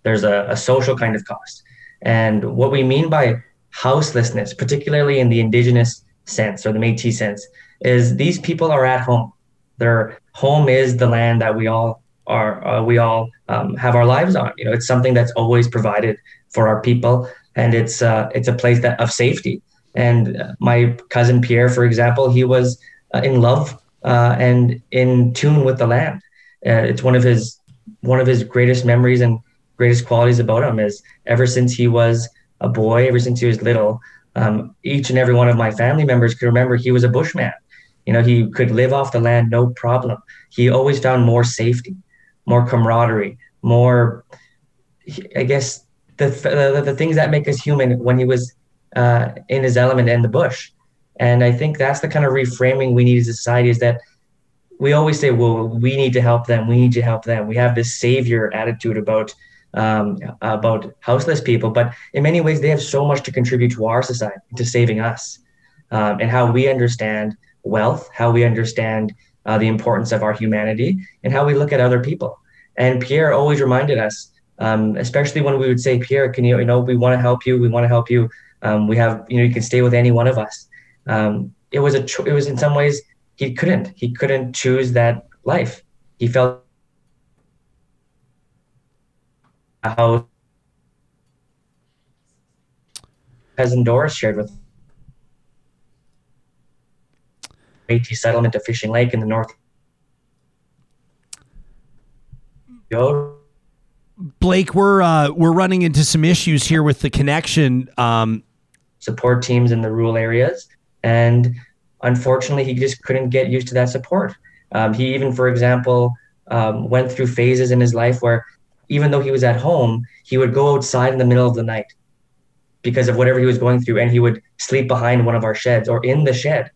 There's a, a social kind of cost, and what we mean by houselessness, particularly in the indigenous sense or the Métis sense, is these people are at home their home is the land that we all are uh, we all um, have our lives on you know it's something that's always provided for our people and it's uh, it's a place that of safety. And my cousin pierre for example he was uh, in love uh, and in tune with the land. Uh, it's one of his one of his greatest memories and greatest qualities about him is ever since he was a boy ever since he was little um, each and every one of my family members could remember he was a bushman you know, he could live off the land no problem. He always found more safety, more camaraderie, more, I guess, the the, the things that make us human. When he was uh, in his element in the bush. And I think that's the kind of reframing we need as a society is that we always say, well, we need to help them. We need to help them. We have this savior attitude about um, about houseless people, but in many ways, they have so much to contribute to our society, to saving us, um, and how we understand wealth, how we understand uh, the importance of our humanity, and how we look at other people. And Pierre always reminded us, um, especially when we would say, Pierre, can you, you know, we want to help you. We want to help you. Um, we have, you know, you can stay with any one of us. Um, it was a, cho- it was in some ways he couldn't, he couldn't choose that life. He felt how cousin Doris shared with Métis settlement of Fishing Lake in the north. Go Blake, we're uh, we're running into some issues here with the connection. Um, support teams in the rural areas, and unfortunately, he just couldn't get used to that support. Um, he even, for example, um, went through phases in his life where, even though he was at home, he would go outside in the middle of the night because of whatever he was going through, and he would sleep behind one of our sheds or in the shed,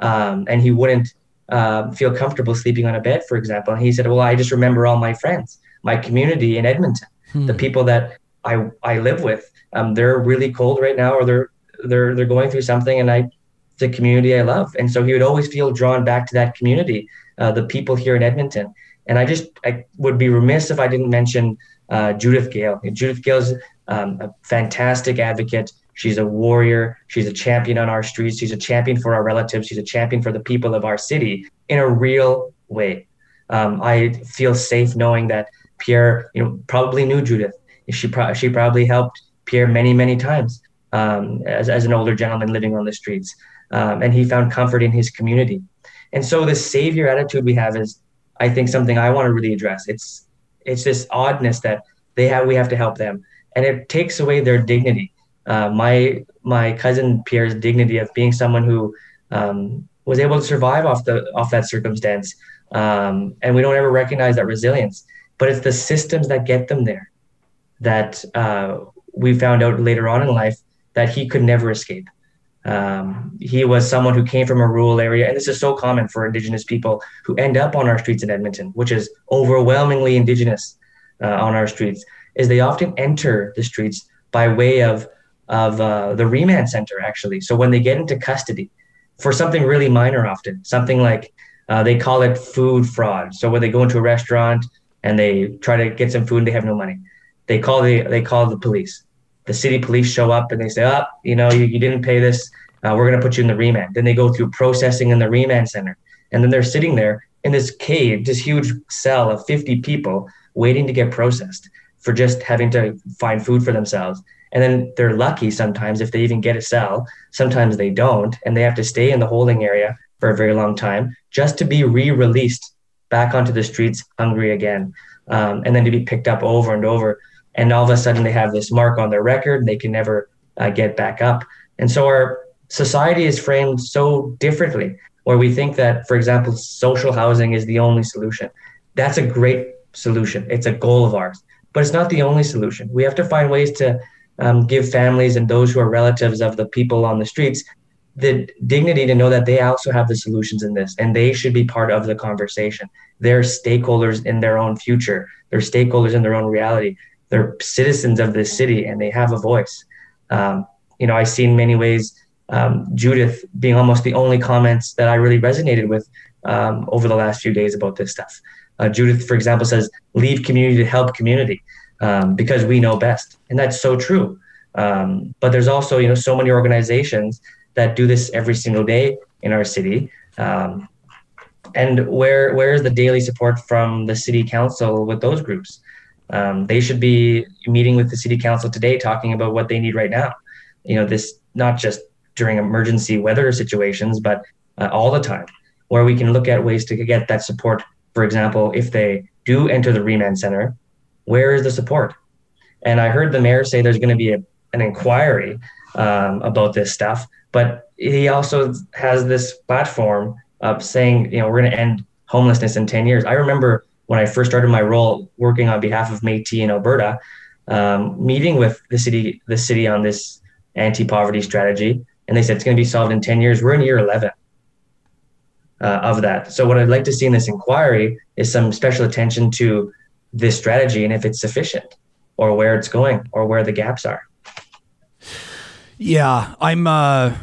um, and he wouldn't uh, feel comfortable sleeping on a bed, for example. And he said, "Well, I just remember all my friends." My community in Edmonton, Hmm. the people that I I live with. Um, they're really cold right now, or they're they're they're going through something, and I the community I love, and so he would always feel drawn back to that community, uh, the people here in Edmonton. And I just I would be remiss if I didn't mention uh, Judith Gale. Judith Gale is um, a fantastic advocate. She's a warrior. She's a champion on our streets. She's a champion for our relatives. She's a champion for the people of our city in a real way. Um, I feel safe knowing that Pierre, you know, probably knew Judith. She pro- she probably helped Pierre many many times um, as as an older gentleman living on the streets, um, and he found comfort in his community. And so the savior attitude we have is, I think, something I want to really address. It's it's this oddness that they have. We have to help them, and it takes away their dignity. Uh, my my cousin Pierre's dignity of being someone who um, was able to survive off the off that circumstance, um, and we don't ever recognize that resilience but it's the systems that get them there that uh, we found out later on in life that he could never escape. Um, he was someone who came from a rural area, and this is so common for Indigenous people who end up on our streets in Edmonton, which is overwhelmingly Indigenous uh, on our streets. Is they often enter the streets by way of of uh, the remand center, actually. So when they get into custody for something really minor, often something like uh, they call it food fraud. So when they go into a restaurant and they try to get some food and they have no money. They call the they call the police. The city police show up and they say, "Up, oh, you know, you, you didn't pay this. Uh, we're to put you in the remand." Then they go through processing in the remand center, and then they're sitting there in this cave, this huge cell of 50 people waiting to get processed for just having to find food for themselves. And then they're lucky sometimes if they even get a cell. Sometimes they don't, and they have to stay in the holding area for a very long time just to be re-released back onto the streets hungry again, um, and then to be picked up over and over. And all of a sudden, they have this mark on their record, they can never uh, get back up. And so our society is framed so differently, where we think that, for example, social housing is the only solution. That's a great solution. It's a goal of ours, but it's not the only solution. We have to find ways to um, give families and those who are relatives of the people on the streets the dignity to know that they also have the solutions in this and they should be part of the conversation. They're stakeholders in their own future, they're stakeholders in their own reality. They're citizens of this city and they have a voice. Um, you know, I see in many ways um, Judith being almost the only comments that I really resonated with um, over the last few days about this stuff. Uh, Judith, for example, says, leave community to help community um, because we know best. And that's so true. Um, but there's also, you know, so many organizations that do this every single day in our city. Um, and where where is the daily support from the city council with those groups? Um, they should be meeting with the city council today, talking about what they need right now. You know, this not just during emergency weather situations, but uh, all the time, where we can look at ways to get that support. For example, if they do enter the remand center, where is the support? And I heard the mayor say there's going to be a, an inquiry um, about this stuff. But he also has this platform of saying, you know, we're going to end homelessness in 10 years. I remember when I first started my role working on behalf of Métis in Alberta, um, meeting with the city, the city on this anti-poverty strategy, and they said it's going to be solved in 10 years. We're in year 11 uh, of that. So what I'd like to see in this inquiry is some special attention to this strategy and if it's sufficient, or where it's going, or where the gaps are. Yeah, I'm. uh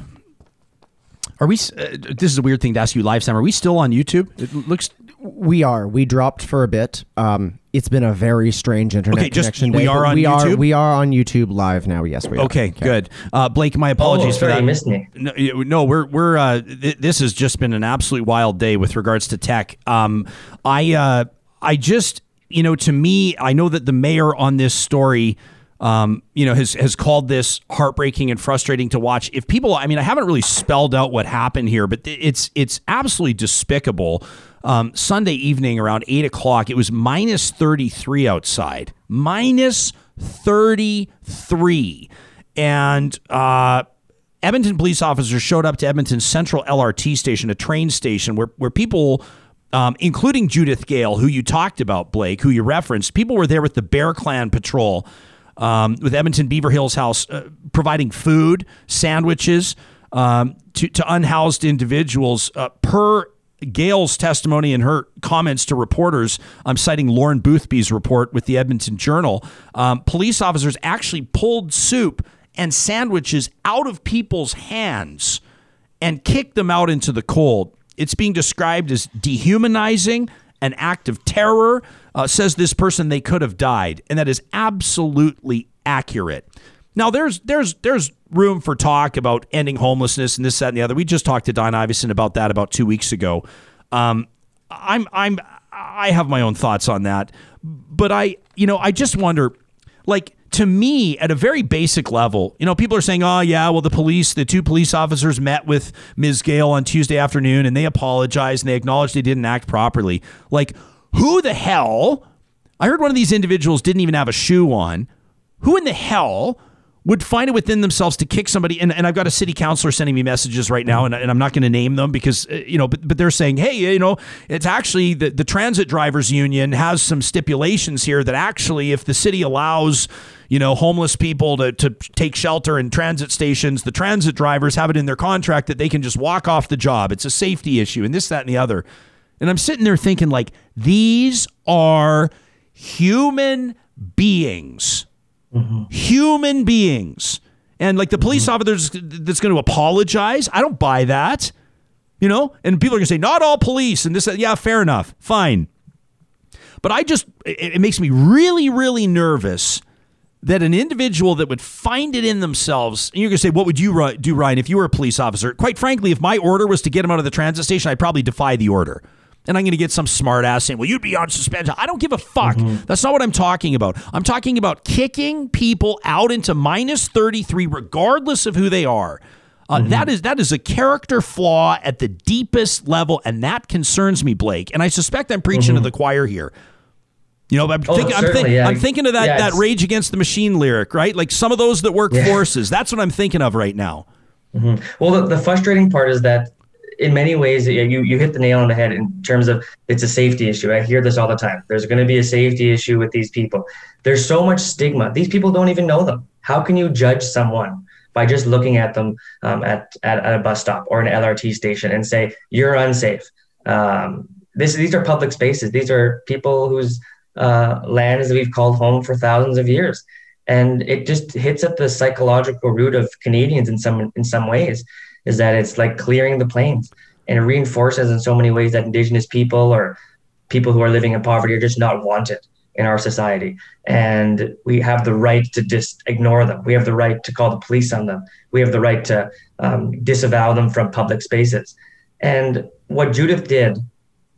Are we? Uh, this is a weird thing to ask you live, Sam. Are we still on YouTube? It looks. We are. We dropped for a bit. Um, it's been a very strange internet Okay, just- connection. we are on we YouTube? Are, we are on YouTube live now. Yes, we are. Okay, good. Uh, Blake, my apologies oh, for that. you missed me. No, no, we're we're. Uh, th- this has just been an absolute wild day with regards to tech. Um, I uh, I just you know to me, I know that the mayor on this story. Um, you know, has has called this heartbreaking and frustrating to watch. If people, I mean, I haven't really spelled out what happened here, but it's it's absolutely despicable. Um, Sunday evening around eight o'clock, it was minus thirty three outside, minus thirty three, and uh, Edmonton police officers showed up to Edmonton Central LRT station, a train station where where people, um, including Judith Gale, who you talked about, Blake, who you referenced, people were there with the Bear Clan patrol, um, with Edmonton Beaver Hills House uh, providing food, sandwiches um, to to unhoused individuals. Uh, per Gale's testimony and her comments to reporters, I'm citing Lauren Boothby's report with the Edmonton Journal. Um, police officers actually pulled soup and sandwiches out of people's hands and kicked them out into the cold. It's being described as dehumanizing, an act of terror. Uh, says this person they could have died, and that is absolutely accurate. Now there's there's there's room for talk about ending homelessness and this that and the other. We just talked to Don Iveson about that about two weeks ago. Um, I'm I'm I have my own thoughts on that, but I you know I just wonder like to me at a very basic level you know people are saying oh yeah well the police the two police officers met with ms gale on tuesday afternoon and they apologized and they acknowledged they didn't act properly like who the hell i heard one of these individuals didn't even have a shoe on. Who in the hell would find it within themselves to kick somebody? And, and i've got a city councilor sending me messages right now and, and i'm not going to name them because uh, you know but, but they're saying hey you know it's actually the, the transit drivers union has some stipulations here that actually if the city allows you know homeless people to, to take shelter in transit stations the transit drivers have it in their contract that they can just walk off the job. It's a safety issue and this that and the other and i'm sitting there thinking like these are human beings mm-hmm. human beings. And like the mm-hmm. police officer that's going to apologize, I don't buy that. You know, and people are going to say not all police and this. Yeah, fair enough, fine. But I just it, it makes me really, really nervous that an individual that would find it in themselves, and you're going to say, what would you do, Ryan, if you were a police officer? Quite frankly, if my order was to get him out of the transit station, I'd probably defy the order. And I'm going to get some smart ass saying, well, you'd be on suspension. I don't give a fuck. Mm-hmm. That's not what I'm talking about. I'm talking about kicking people out into minus 33, regardless of who they are. Uh, mm-hmm. that is that is a character flaw at the deepest level, and that concerns me, Blake. And I suspect I'm preaching to mm-hmm. the choir here. You know, I'm, Oh, I'm, think, yeah. I'm thinking of that Yeah, that Rage Against the Machine lyric, right? Like some of those that work Yeah. forces. That's what I'm thinking of right now. Well, the, the frustrating part is that in many ways, you, you hit the nail on the head in terms of it's a safety issue. I hear this all the time. There's going to be a safety issue with these people. There's so much stigma. These people don't even know them. How can you judge someone by just looking at them um, at, at, at a bus stop or an LRT station and say, you're unsafe? Um, this, these are public spaces. These are people whose uh, lands we've called home for thousands of years. And it just hits at the psychological root of Canadians in some in some ways is that it's like clearing the plains and it reinforces in so many ways that indigenous people or people who are living in poverty are just not wanted in our society. And we have the right to just ignore them. We have the right to call the police on them. We have the right to um, disavow them from public spaces. And what judith did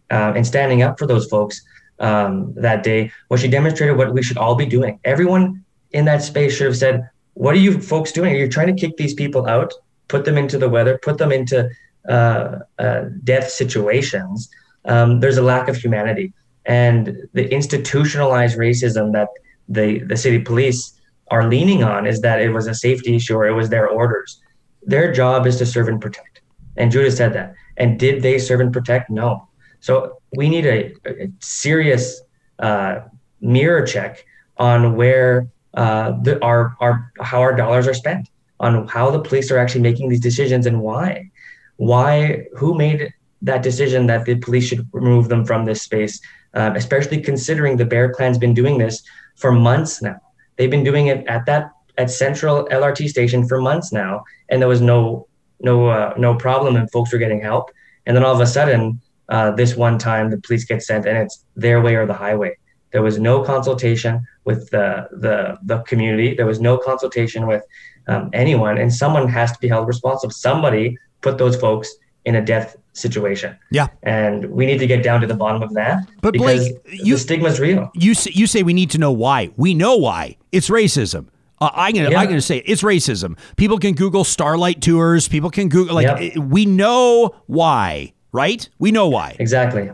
uh, in standing up for those folks um, that day was she demonstrated what we should all be doing. Everyone in that space should have said what are you folks doing? Are you trying to kick these people out put them into the weather, put them into uh, uh, death situations, um, there's a lack of humanity. And the institutionalized racism that the, the city police are leaning on is that it was a safety issue or it was their orders. Their job is to serve and protect. And Judith said that. And did they serve and protect? No. So we need a, a serious uh, mirror check on where uh, the, our, our how our dollars are spent on how the police are actually making these decisions and why. Why, who made that decision that the police should remove them from this space, um, especially considering the Bear Clan's been doing this for months now. They've been doing it at that at Central LRT station for months now, and there was no no uh, no problem, and folks were getting help. And then all of a sudden, uh, this one time, the police get sent, and it's their way or the highway. There was no consultation with the the the community. There was no consultation with um, anyone, and someone has to be held responsible. Somebody put those folks in a death situation. Yeah. And we need to get down to the bottom of that. But Blake, you- the stigma's real. You say, you say we need to know why. We know why. It's racism. Uh, I'm gonna Yeah. I'm gonna say it. it's racism. People can Google Starlight Tours. People can Google like Yep. we know why, right? We know why. Exactly.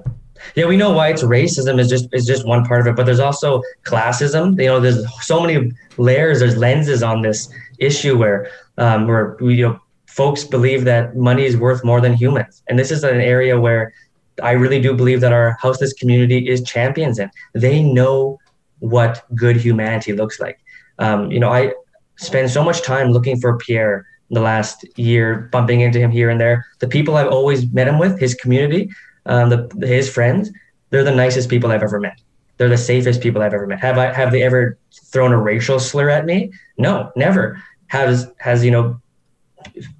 Yeah, we know why it's racism is just is just one part of it, but there's also classism. You know, there's so many layers, there's lenses on this issue where um, where you know folks believe that money is worth more than humans, and this is an area where I really do believe that our houseless community is champions in. They know what good humanity looks like. Um, you know, I spend so much time looking for Pierre the last year, bumping into him here and there. The people I've always met him with, his community, um, the, his friends, they're the nicest people I've ever met. They're the safest people I've ever met. Have I have they ever thrown a racial slur at me? No, never. Has has you know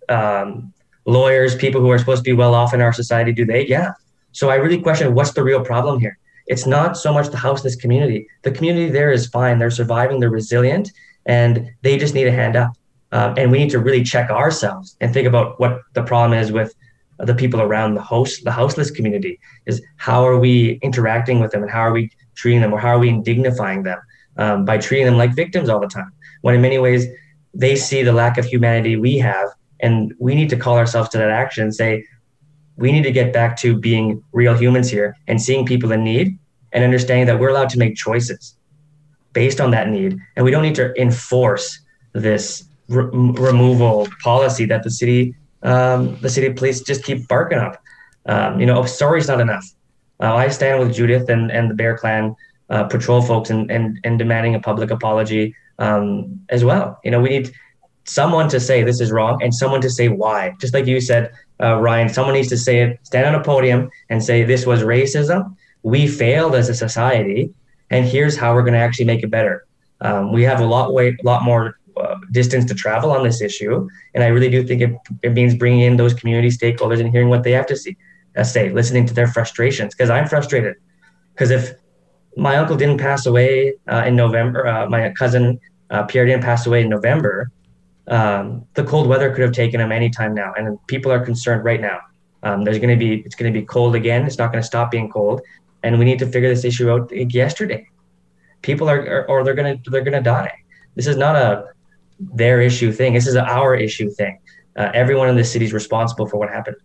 um, lawyers, people who are supposed to be well off in our society, do they? Yeah. So I really question what's the real problem here. It's not so much the houseless community. The community there is fine. They're surviving. They're resilient, and they just need a hand up. Um, and we need to really check ourselves and think about what the problem is with the people around the host, the houseless community. Is how are we interacting with them, and how are we treating them, or how are we dignifying them um, by treating them like victims all the time? When in many ways they see the lack of humanity we have, and we need to call ourselves to that action and say, we need to get back to being real humans here and seeing people in need and understanding that we're allowed to make choices based on that need. And we don't need to enforce this re- removal policy that the city, um, the city police just keep barking up. Um, you know, sorry's not enough. Uh, I stand with Judith and, and the Bear Clan uh, patrol folks and, and, and demanding a public apology um, as well. You know, we need someone to say this is wrong and someone to say why. Just like you said, uh, Ryan, someone needs to say it, stand on a podium and say this was racism. We failed as a society, and here's how we're going to actually make it better. Um, we have a lot way, lot more uh, distance to travel on this issue, and I really do think it, it means bringing in those community stakeholders and hearing what they have to see, uh, say, listening to their frustrations. Because I'm frustrated. Because if my uncle didn't pass away uh, in November, uh, my cousin uh, Pierre didn't pass away in November, um, the cold weather could have taken him anytime now, and people are concerned right now. Um, there's going to be it's going to be cold again. It's not going to stop being cold, and we need to figure this issue out yesterday. People are, are or they're going to they're going to die. This is not a their issue thing. This is an our issue thing. Uh, everyone in the city is responsible for what happened.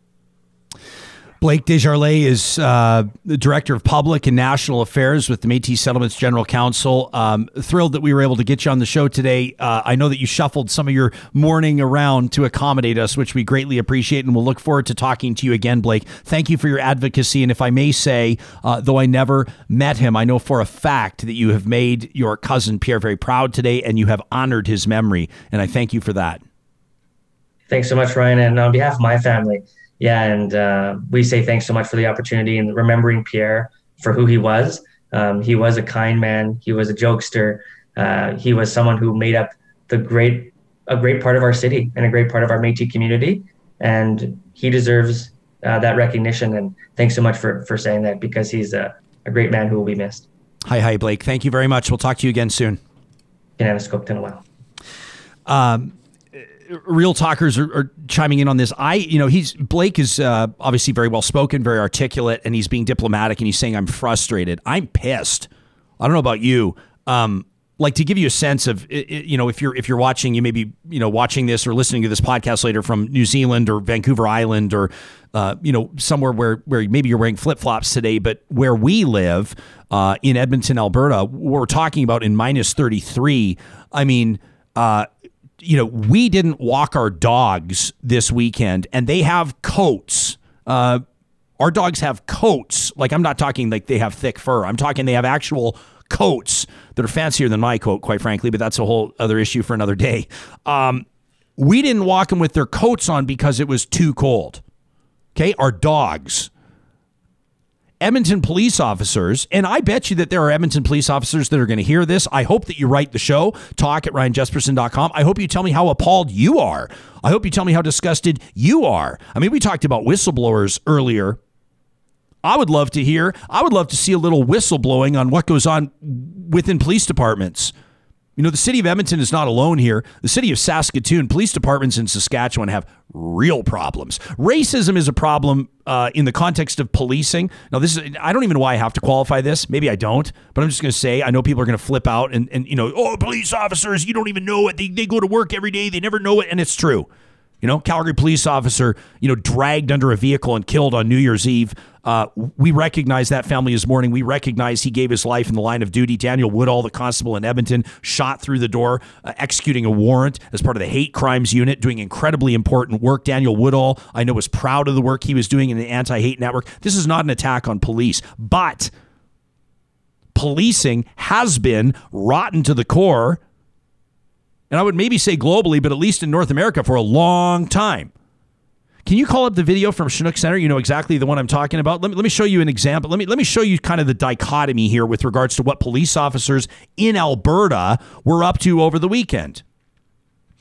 Blake Desjarlais is uh, the Director of Public and National Affairs with the Métis Settlements General Council. Um, thrilled that we were able to get you on the show today. Uh, I know that you shuffled some of your morning around to accommodate us, which we greatly appreciate, and we'll look forward to talking to you again, Blake. Thank you for your advocacy. And if I may say, uh, though I never met him, I know for a fact that you have made your cousin Pierre very proud today and you have honored his memory. And I thank you for that. Thanks so much, Ryan, and on behalf of my family yeah, and uh, we say thanks so much for the opportunity and remembering Pierre for who he was. Um, he was a kind man. He was a jokester. Uh, he was someone who made up the great, a great part of our city and a great part of our Métis community. And he deserves uh, that recognition. And thanks so much for for saying that because he's a, a great man who will be missed. Hi, hi, Blake. Thank you very much. We'll talk to you again soon. In Anascope in a while. Um, real talkers are, are, chiming in on this. I, you know, he's Blake is uh, obviously very well spoken, very articulate, and he's being diplomatic and he's saying, "I'm frustrated. I'm pissed." I don't know about you. Um, like to give you a sense of, you know, if you're if you're watching, you may be, you know, watching this or listening to this podcast later from New Zealand or Vancouver Island or, uh, you know, somewhere where where maybe you're wearing flip flops today, but where we live uh, in Edmonton, Alberta, we're talking about in minus 33. I mean. Uh, you know, we didn't walk our dogs this weekend, and they have coats. Uh, our dogs have coats. Like I'm not talking like they have thick fur. I'm talking they have actual coats that are fancier than my coat, quite frankly. But that's a whole other issue for another day. Um, we didn't walk them with their coats on because it was too cold. Okay, our dogs. Edmonton police officers, and I bet you that there are Edmonton police officers that are going to hear this. I hope that you write the show, talk at ryanjesperson.com. I hope you tell me how appalled you are. I hope you tell me how disgusted you are. I mean, we talked about whistleblowers earlier. I would love to hear, I would love to see a little whistleblowing on what goes on within police departments. You know, the city of Edmonton is not alone here. The city of Saskatoon, police departments in Saskatchewan have real problems. Racism is a problem uh, in the context of policing. Now, this is, I don't even know why I have to qualify this. Maybe I don't, but I'm just going to say, I know people are going to flip out and, and, you know, oh, police officers, you don't even know it. They, they go to work every day, they never know it. And it's true. You know, Calgary police officer, you know, dragged under a vehicle and killed on New Year's Eve. Uh, we recognize that family is mourning. We recognize he gave his life in the line of duty. Daniel Woodall, the constable in Edmonton, shot through the door, uh, executing a warrant as part of the hate crimes unit, doing incredibly important work. Daniel Woodall, I know, was proud of the work he was doing in the anti hate network. This is not an attack on police, but policing has been rotten to the core and I would maybe say globally, but at least in North America for a long time. Can you call up the video from Chinook Center? You know exactly the one I'm talking about. Let me, let me show you an example. Let me let me show you kind of the dichotomy here with regards to what police officers in Alberta were up to over the weekend.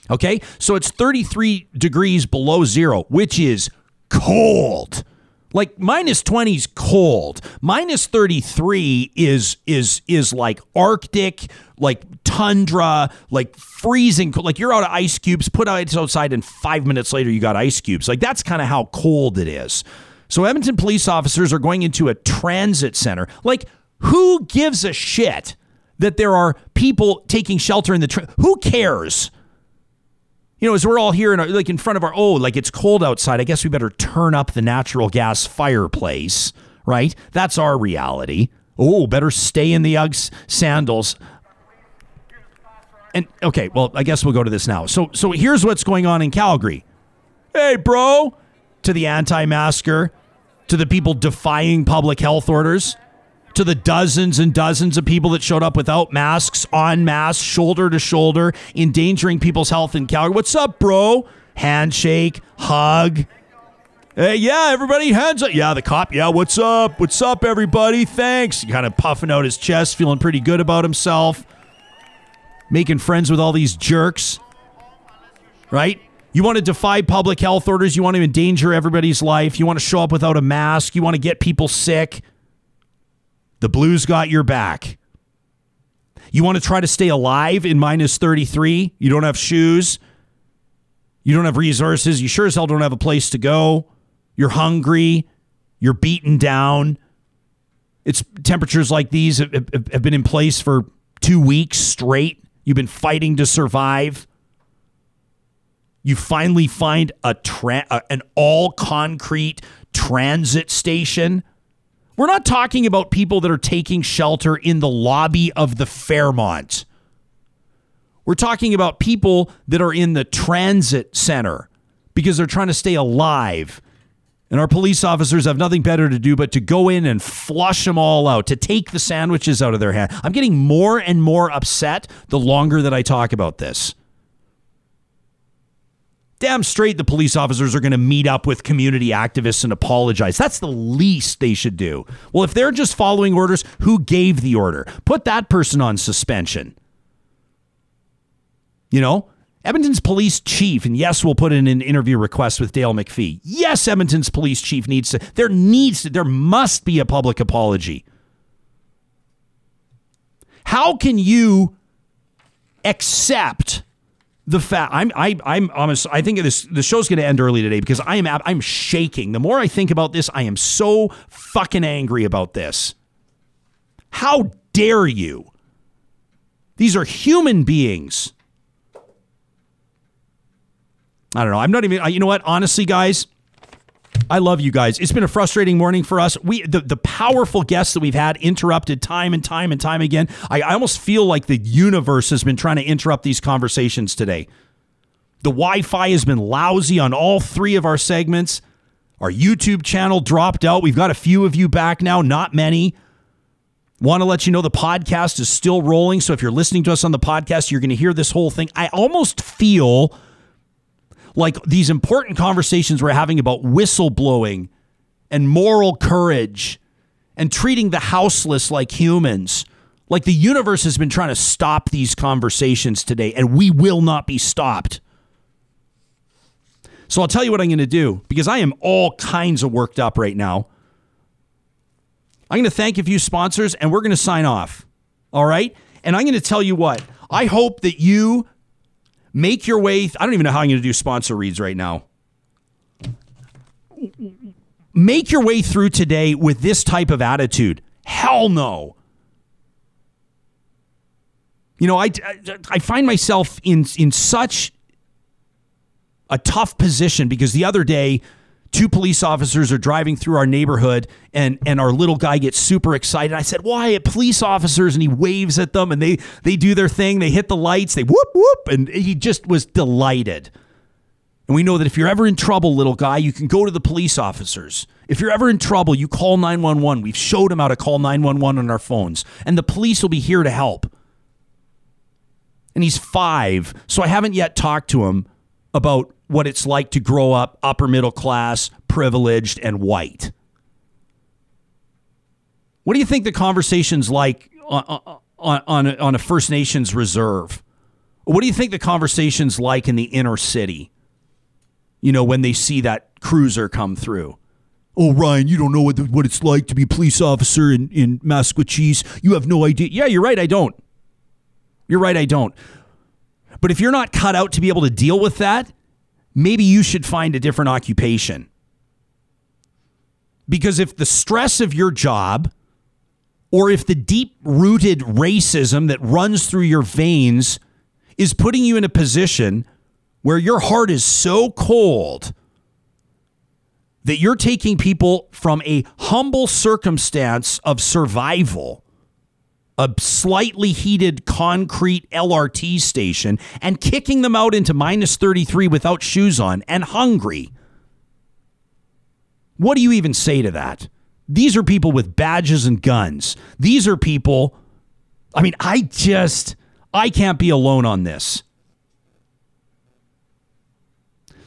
Okay, so it's 33 degrees below zero, which is cold. Like minus 20 is cold. Minus 33 is is is like Arctic, like tundra, like freezing. Cold. Like you're out of ice cubes. Put ice outside, and five minutes later you got ice cubes. Like that's kind of how cold it is. So Edmonton police officers are going into a transit center. Like who gives a shit that there are people taking shelter in the? Tra- who cares? You know, as we're all here in our, like in front of our oh, like it's cold outside. I guess we better turn up the natural gas fireplace, right? That's our reality. Oh, better stay in the Uggs sandals. And okay, well, I guess we'll go to this now. So, so here's what's going on in Calgary. Hey, bro, to the anti-masker, to the people defying public health orders to the dozens and dozens of people that showed up without masks, on masks, shoulder to shoulder, endangering people's health in Calgary. What's up, bro? Handshake, hug. Hey, yeah, everybody, hands up. Yeah, the cop. Yeah, what's up? What's up, everybody? Thanks. Kind of puffing out his chest, feeling pretty good about himself, making friends with all these jerks. Right? You want to defy public health orders. You want to endanger everybody's life. You want to show up without a mask. You want to get people sick. The Blues got your back. You want to try to stay alive in minus 33? You don't have shoes. You don't have resources. You sure as hell don't have a place to go. You're hungry. You're beaten down. It's temperatures like these have, have been in place for two weeks straight. You've been fighting to survive. You finally find a tra- an all concrete transit station we're not talking about people that are taking shelter in the lobby of the Fairmont. We're talking about people that are in the transit center because they're trying to stay alive. And our police officers have nothing better to do but to go in and flush them all out, to take the sandwiches out of their hand. I'm getting more and more upset the longer that I talk about this damn straight the police officers are going to meet up with community activists and apologize. That's the least they should do. Well, if they're just following orders, who gave the order? Put that person on suspension. You know, Edmonton's police chief, and yes, we'll put in an interview request with Dale McFee. Yes, Edmonton's police chief needs to, there needs to, there must be a public apology. How can you accept the fact I'm I I'm honest. I think this the show's going to end early today because I am I'm shaking. The more I think about this, I am so fucking angry about this. How dare you? These are human beings. I don't know. I'm not even. You know what? Honestly, guys, I love you guys. It's been a frustrating morning for us. We the, the powerful guests that we've had interrupted time and time and time again. I, I almost feel like the universe has been trying to interrupt these conversations today. The Wi-Fi has been lousy on all three of our segments. Our YouTube channel dropped out. We've got a few of you back now, not many. Want to let you know the podcast is still rolling. So if you're listening to us on the podcast, you're going to hear this whole thing. I almost feel like these important conversations we're having about whistleblowing and moral courage and treating the houseless like humans. Like the universe has been trying to stop these conversations today, and we will not be stopped. So I'll tell you what I'm going to do because I am all kinds of worked up right now. I'm going to thank a few sponsors and we're going to sign off. All right? And I'm going to tell you what. I hope that you make your way. I don't even know how I'm going to do sponsor reads right now. Make your way through today with this type of attitude. Hell no. You know, I, I find myself in in such a tough position because the other day two police officers are driving through our neighborhood and and our little guy gets super excited. I said, "Why, police officers?" and he waves at them and they they do their thing. They hit the lights, they whoop whoop and he just was delighted. And we know that if you're ever in trouble, little guy, you can go to the police officers. If you're ever in trouble, you call 911. We've showed him how to call 911 on our phones, and the police will be here to help. And he's 5, so I haven't yet talked to him about what it's like to grow up upper middle class, privileged, and white. What do you think the conversation's like on, on, on, a, First Nations reserve? What do you think the conversation's like in the inner city? You know, when they see that cruiser come through. Oh, Ryan, you don't know what, the, what it's like to be a police officer in, in Maskwacis. You have no idea. Yeah, you're right, I don't. You're right, I don't. But if you're not cut out to be able to deal with that, maybe you should find a different occupation. Because if the stress of your job, or if the deep rooted racism that runs through your veins is putting you in a position where your heart is so cold that you're taking people from a humble circumstance of survival a slightly heated concrete LRT station and kicking them out into minus 33 without shoes on and hungry. What do you even say to that? These are people with badges and guns. These are people, I mean, I just, I can't be alone on this.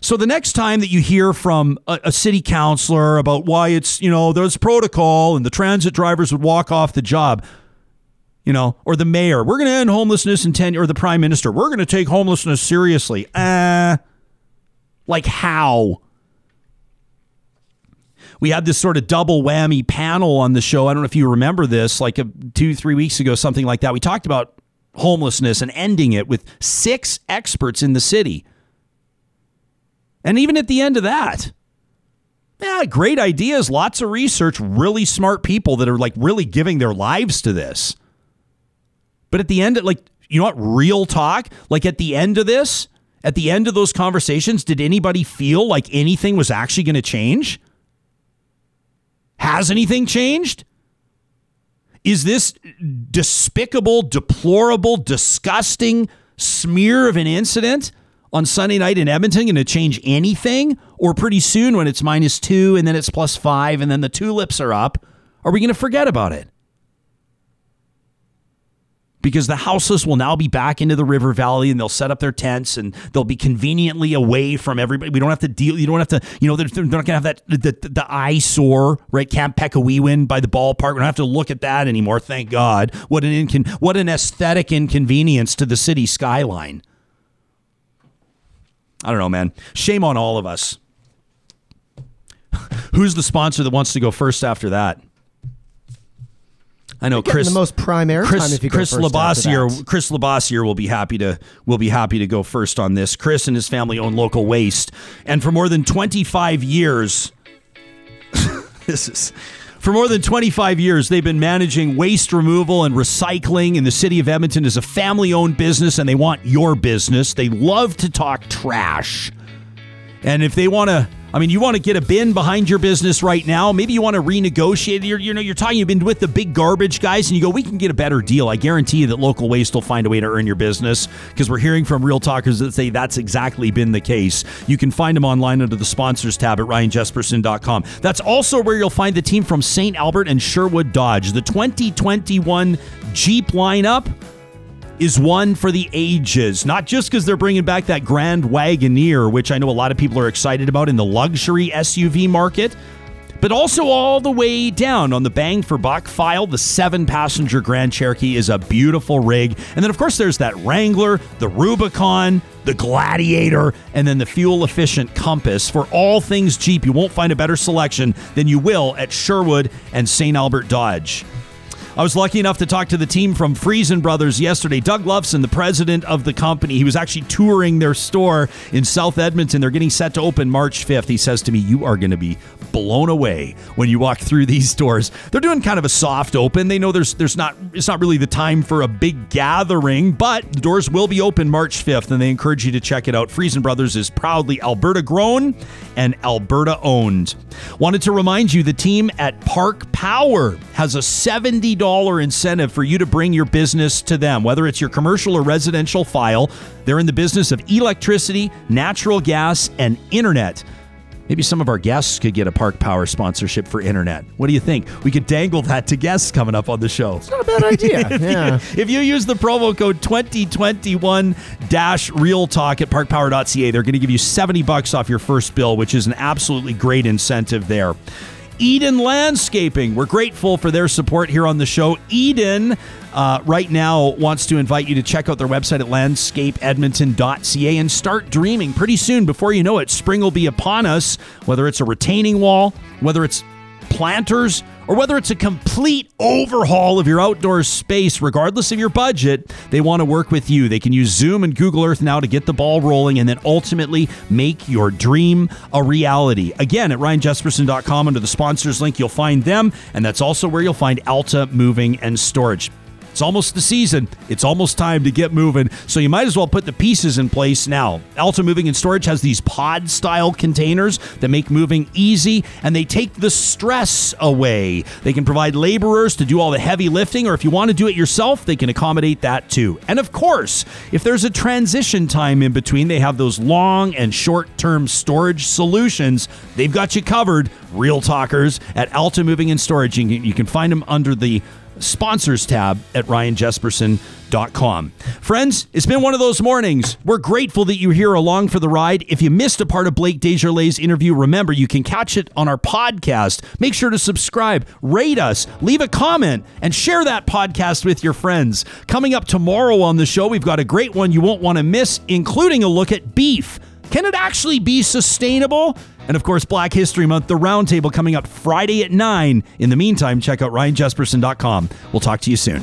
So the next time that you hear from a, a, city councilor about why it's, you know, there's protocol and the transit drivers would walk off the job, you know, or the mayor, we're going to end homelessness in 10 or the prime minister, we're going to take homelessness seriously. Uh, like how? We had this sort of double whammy panel on the show. I don't know if you remember this, like a, two, three weeks ago, something like that. We talked about homelessness and ending it with six experts in the city. And even at the end of that, yeah, great ideas, lots of research, really smart people that are like really giving their lives to this. But at the end, like, you know what? Real talk. Like at the end of this, at the end of those conversations, did anybody feel like anything was actually going to change? Has anything changed? Is this despicable, deplorable, disgusting smear of an incident on Sunday night in Edmonton going to change anything? Or pretty soon when it's minus two and then it's plus five and then the tulips are up, are we going to forget about it? Because the houseless will now be back into the river valley and they'll set up their tents and they'll be conveniently away from everybody. We don't have to deal. You don't have to. You know, they're, they're not going to have that the, the, the eyesore right Camp Pekiwewin by the ballpark. We don't have to look at that anymore. Thank God. What an incon- what an aesthetic inconvenience to the city skyline. I don't know, man. Shame on all of us. Who's the sponsor that wants to go first after that? I know Chris. The most prime airtime Chris, if you Chris Labossiere. Chris Labossiere will be happy to will be happy to go first on this. Chris and his family own local waste, and for more than twenty five years, this is. For more than 25 years, they've been managing waste removal and recycling in the city of Edmonton as a family owned business, and they want your business. They love to talk trash. And if they want to I mean, you want to get a bin behind your business right now. Maybe you want to renegotiate. You're, you know, you're talking. You've been with the big garbage guys, and you go, we can get a better deal. I guarantee you that local waste will find a way to earn your business because we're hearing from real talkers that say that's exactly been the case. You can find them online under the sponsors tab at ryanjespersen.com. That's also where you'll find the team from St. Albert and Sherwood Dodge. The 2021 Jeep lineup is one for the ages. Not just because they're bringing back that Grand Wagoneer, which I know a lot of people are excited about in the luxury SUV market, but also all the way down on the bang for buck file. The seven passenger Grand Cherokee is a beautiful rig. And then, of course, there's that Wrangler, the Rubicon, the Gladiator, and then the fuel efficient Compass. For all things Jeep, you won't find a better selection than you will at Sherwood and St. Albert Dodge. I was lucky enough to talk to the team from Friesen Brothers yesterday. Doug Loveson, the president of the company, he was actually touring their store in South Edmonton. They're getting set to open March 5th. He says to me, You are going to be blown away when you walk through these doors. They're doing kind of a soft open. They know there's there's not it's not really the time for a big gathering, but the doors will be open March 5th, and they encourage you to check it out. Friesen Brothers is proudly Alberta grown and Alberta owned. Wanted to remind you the team at Park Power has a $70 incentive for you to bring your business to them, whether it's your commercial or residential file. They're in the business of electricity, natural gas, and internet. Maybe some of our guests could get a Park Power sponsorship for internet. What do you think? We could dangle that to guests coming up on the show. It's not a bad idea. yeah. If you use the promo code 2021 dash real talk at parkpower.ca, they're going to give you 70 bucks off your first bill, which is an absolutely great incentive there. Eden Landscaping. We're grateful for their support here on the show. Eden uh, right now wants to invite you to check out their website at landscapeedmonton.ca and start dreaming. Pretty soon, before you know it, spring will be upon us, whether it's a retaining wall, whether it's planters, or whether it's a complete overhaul of your outdoor space, regardless of your budget, they want to work with you. They can use Zoom and Google Earth now to get the ball rolling and then ultimately make your dream a reality. Again, at ryanjespersen.com under the sponsors link, you'll find them, and that's also where you'll find Alta Moving and Storage. It's almost the season. It's almost time to get moving. So you might as well put the pieces in place now. Alta Moving and Storage has these pod style containers that make moving easy and they take the stress away. They can provide laborers to do all the heavy lifting, or if you want to do it yourself, they can accommodate that too. And of course, if there's a transition time in between, they have those long and short term storage solutions. They've got you covered, real talkers, at Alta Moving and Storage. You can, you can find them under the sponsors tab at ryanjespersen.com. Friends, it's been one of those mornings. We're grateful that you're here along for the ride. If you missed a part of Blake Desjarlais' interview, remember you can catch it on our podcast. Make sure to subscribe, rate us, leave a comment, and share that podcast with your friends. Coming up tomorrow on the show, we've got a great one you won't want to miss, including a look at beef. Can it actually be sustainable? And of course, Black History Month, the roundtable coming up Friday at 9. In the meantime, check out ryanjespersen.com. We'll talk to you soon.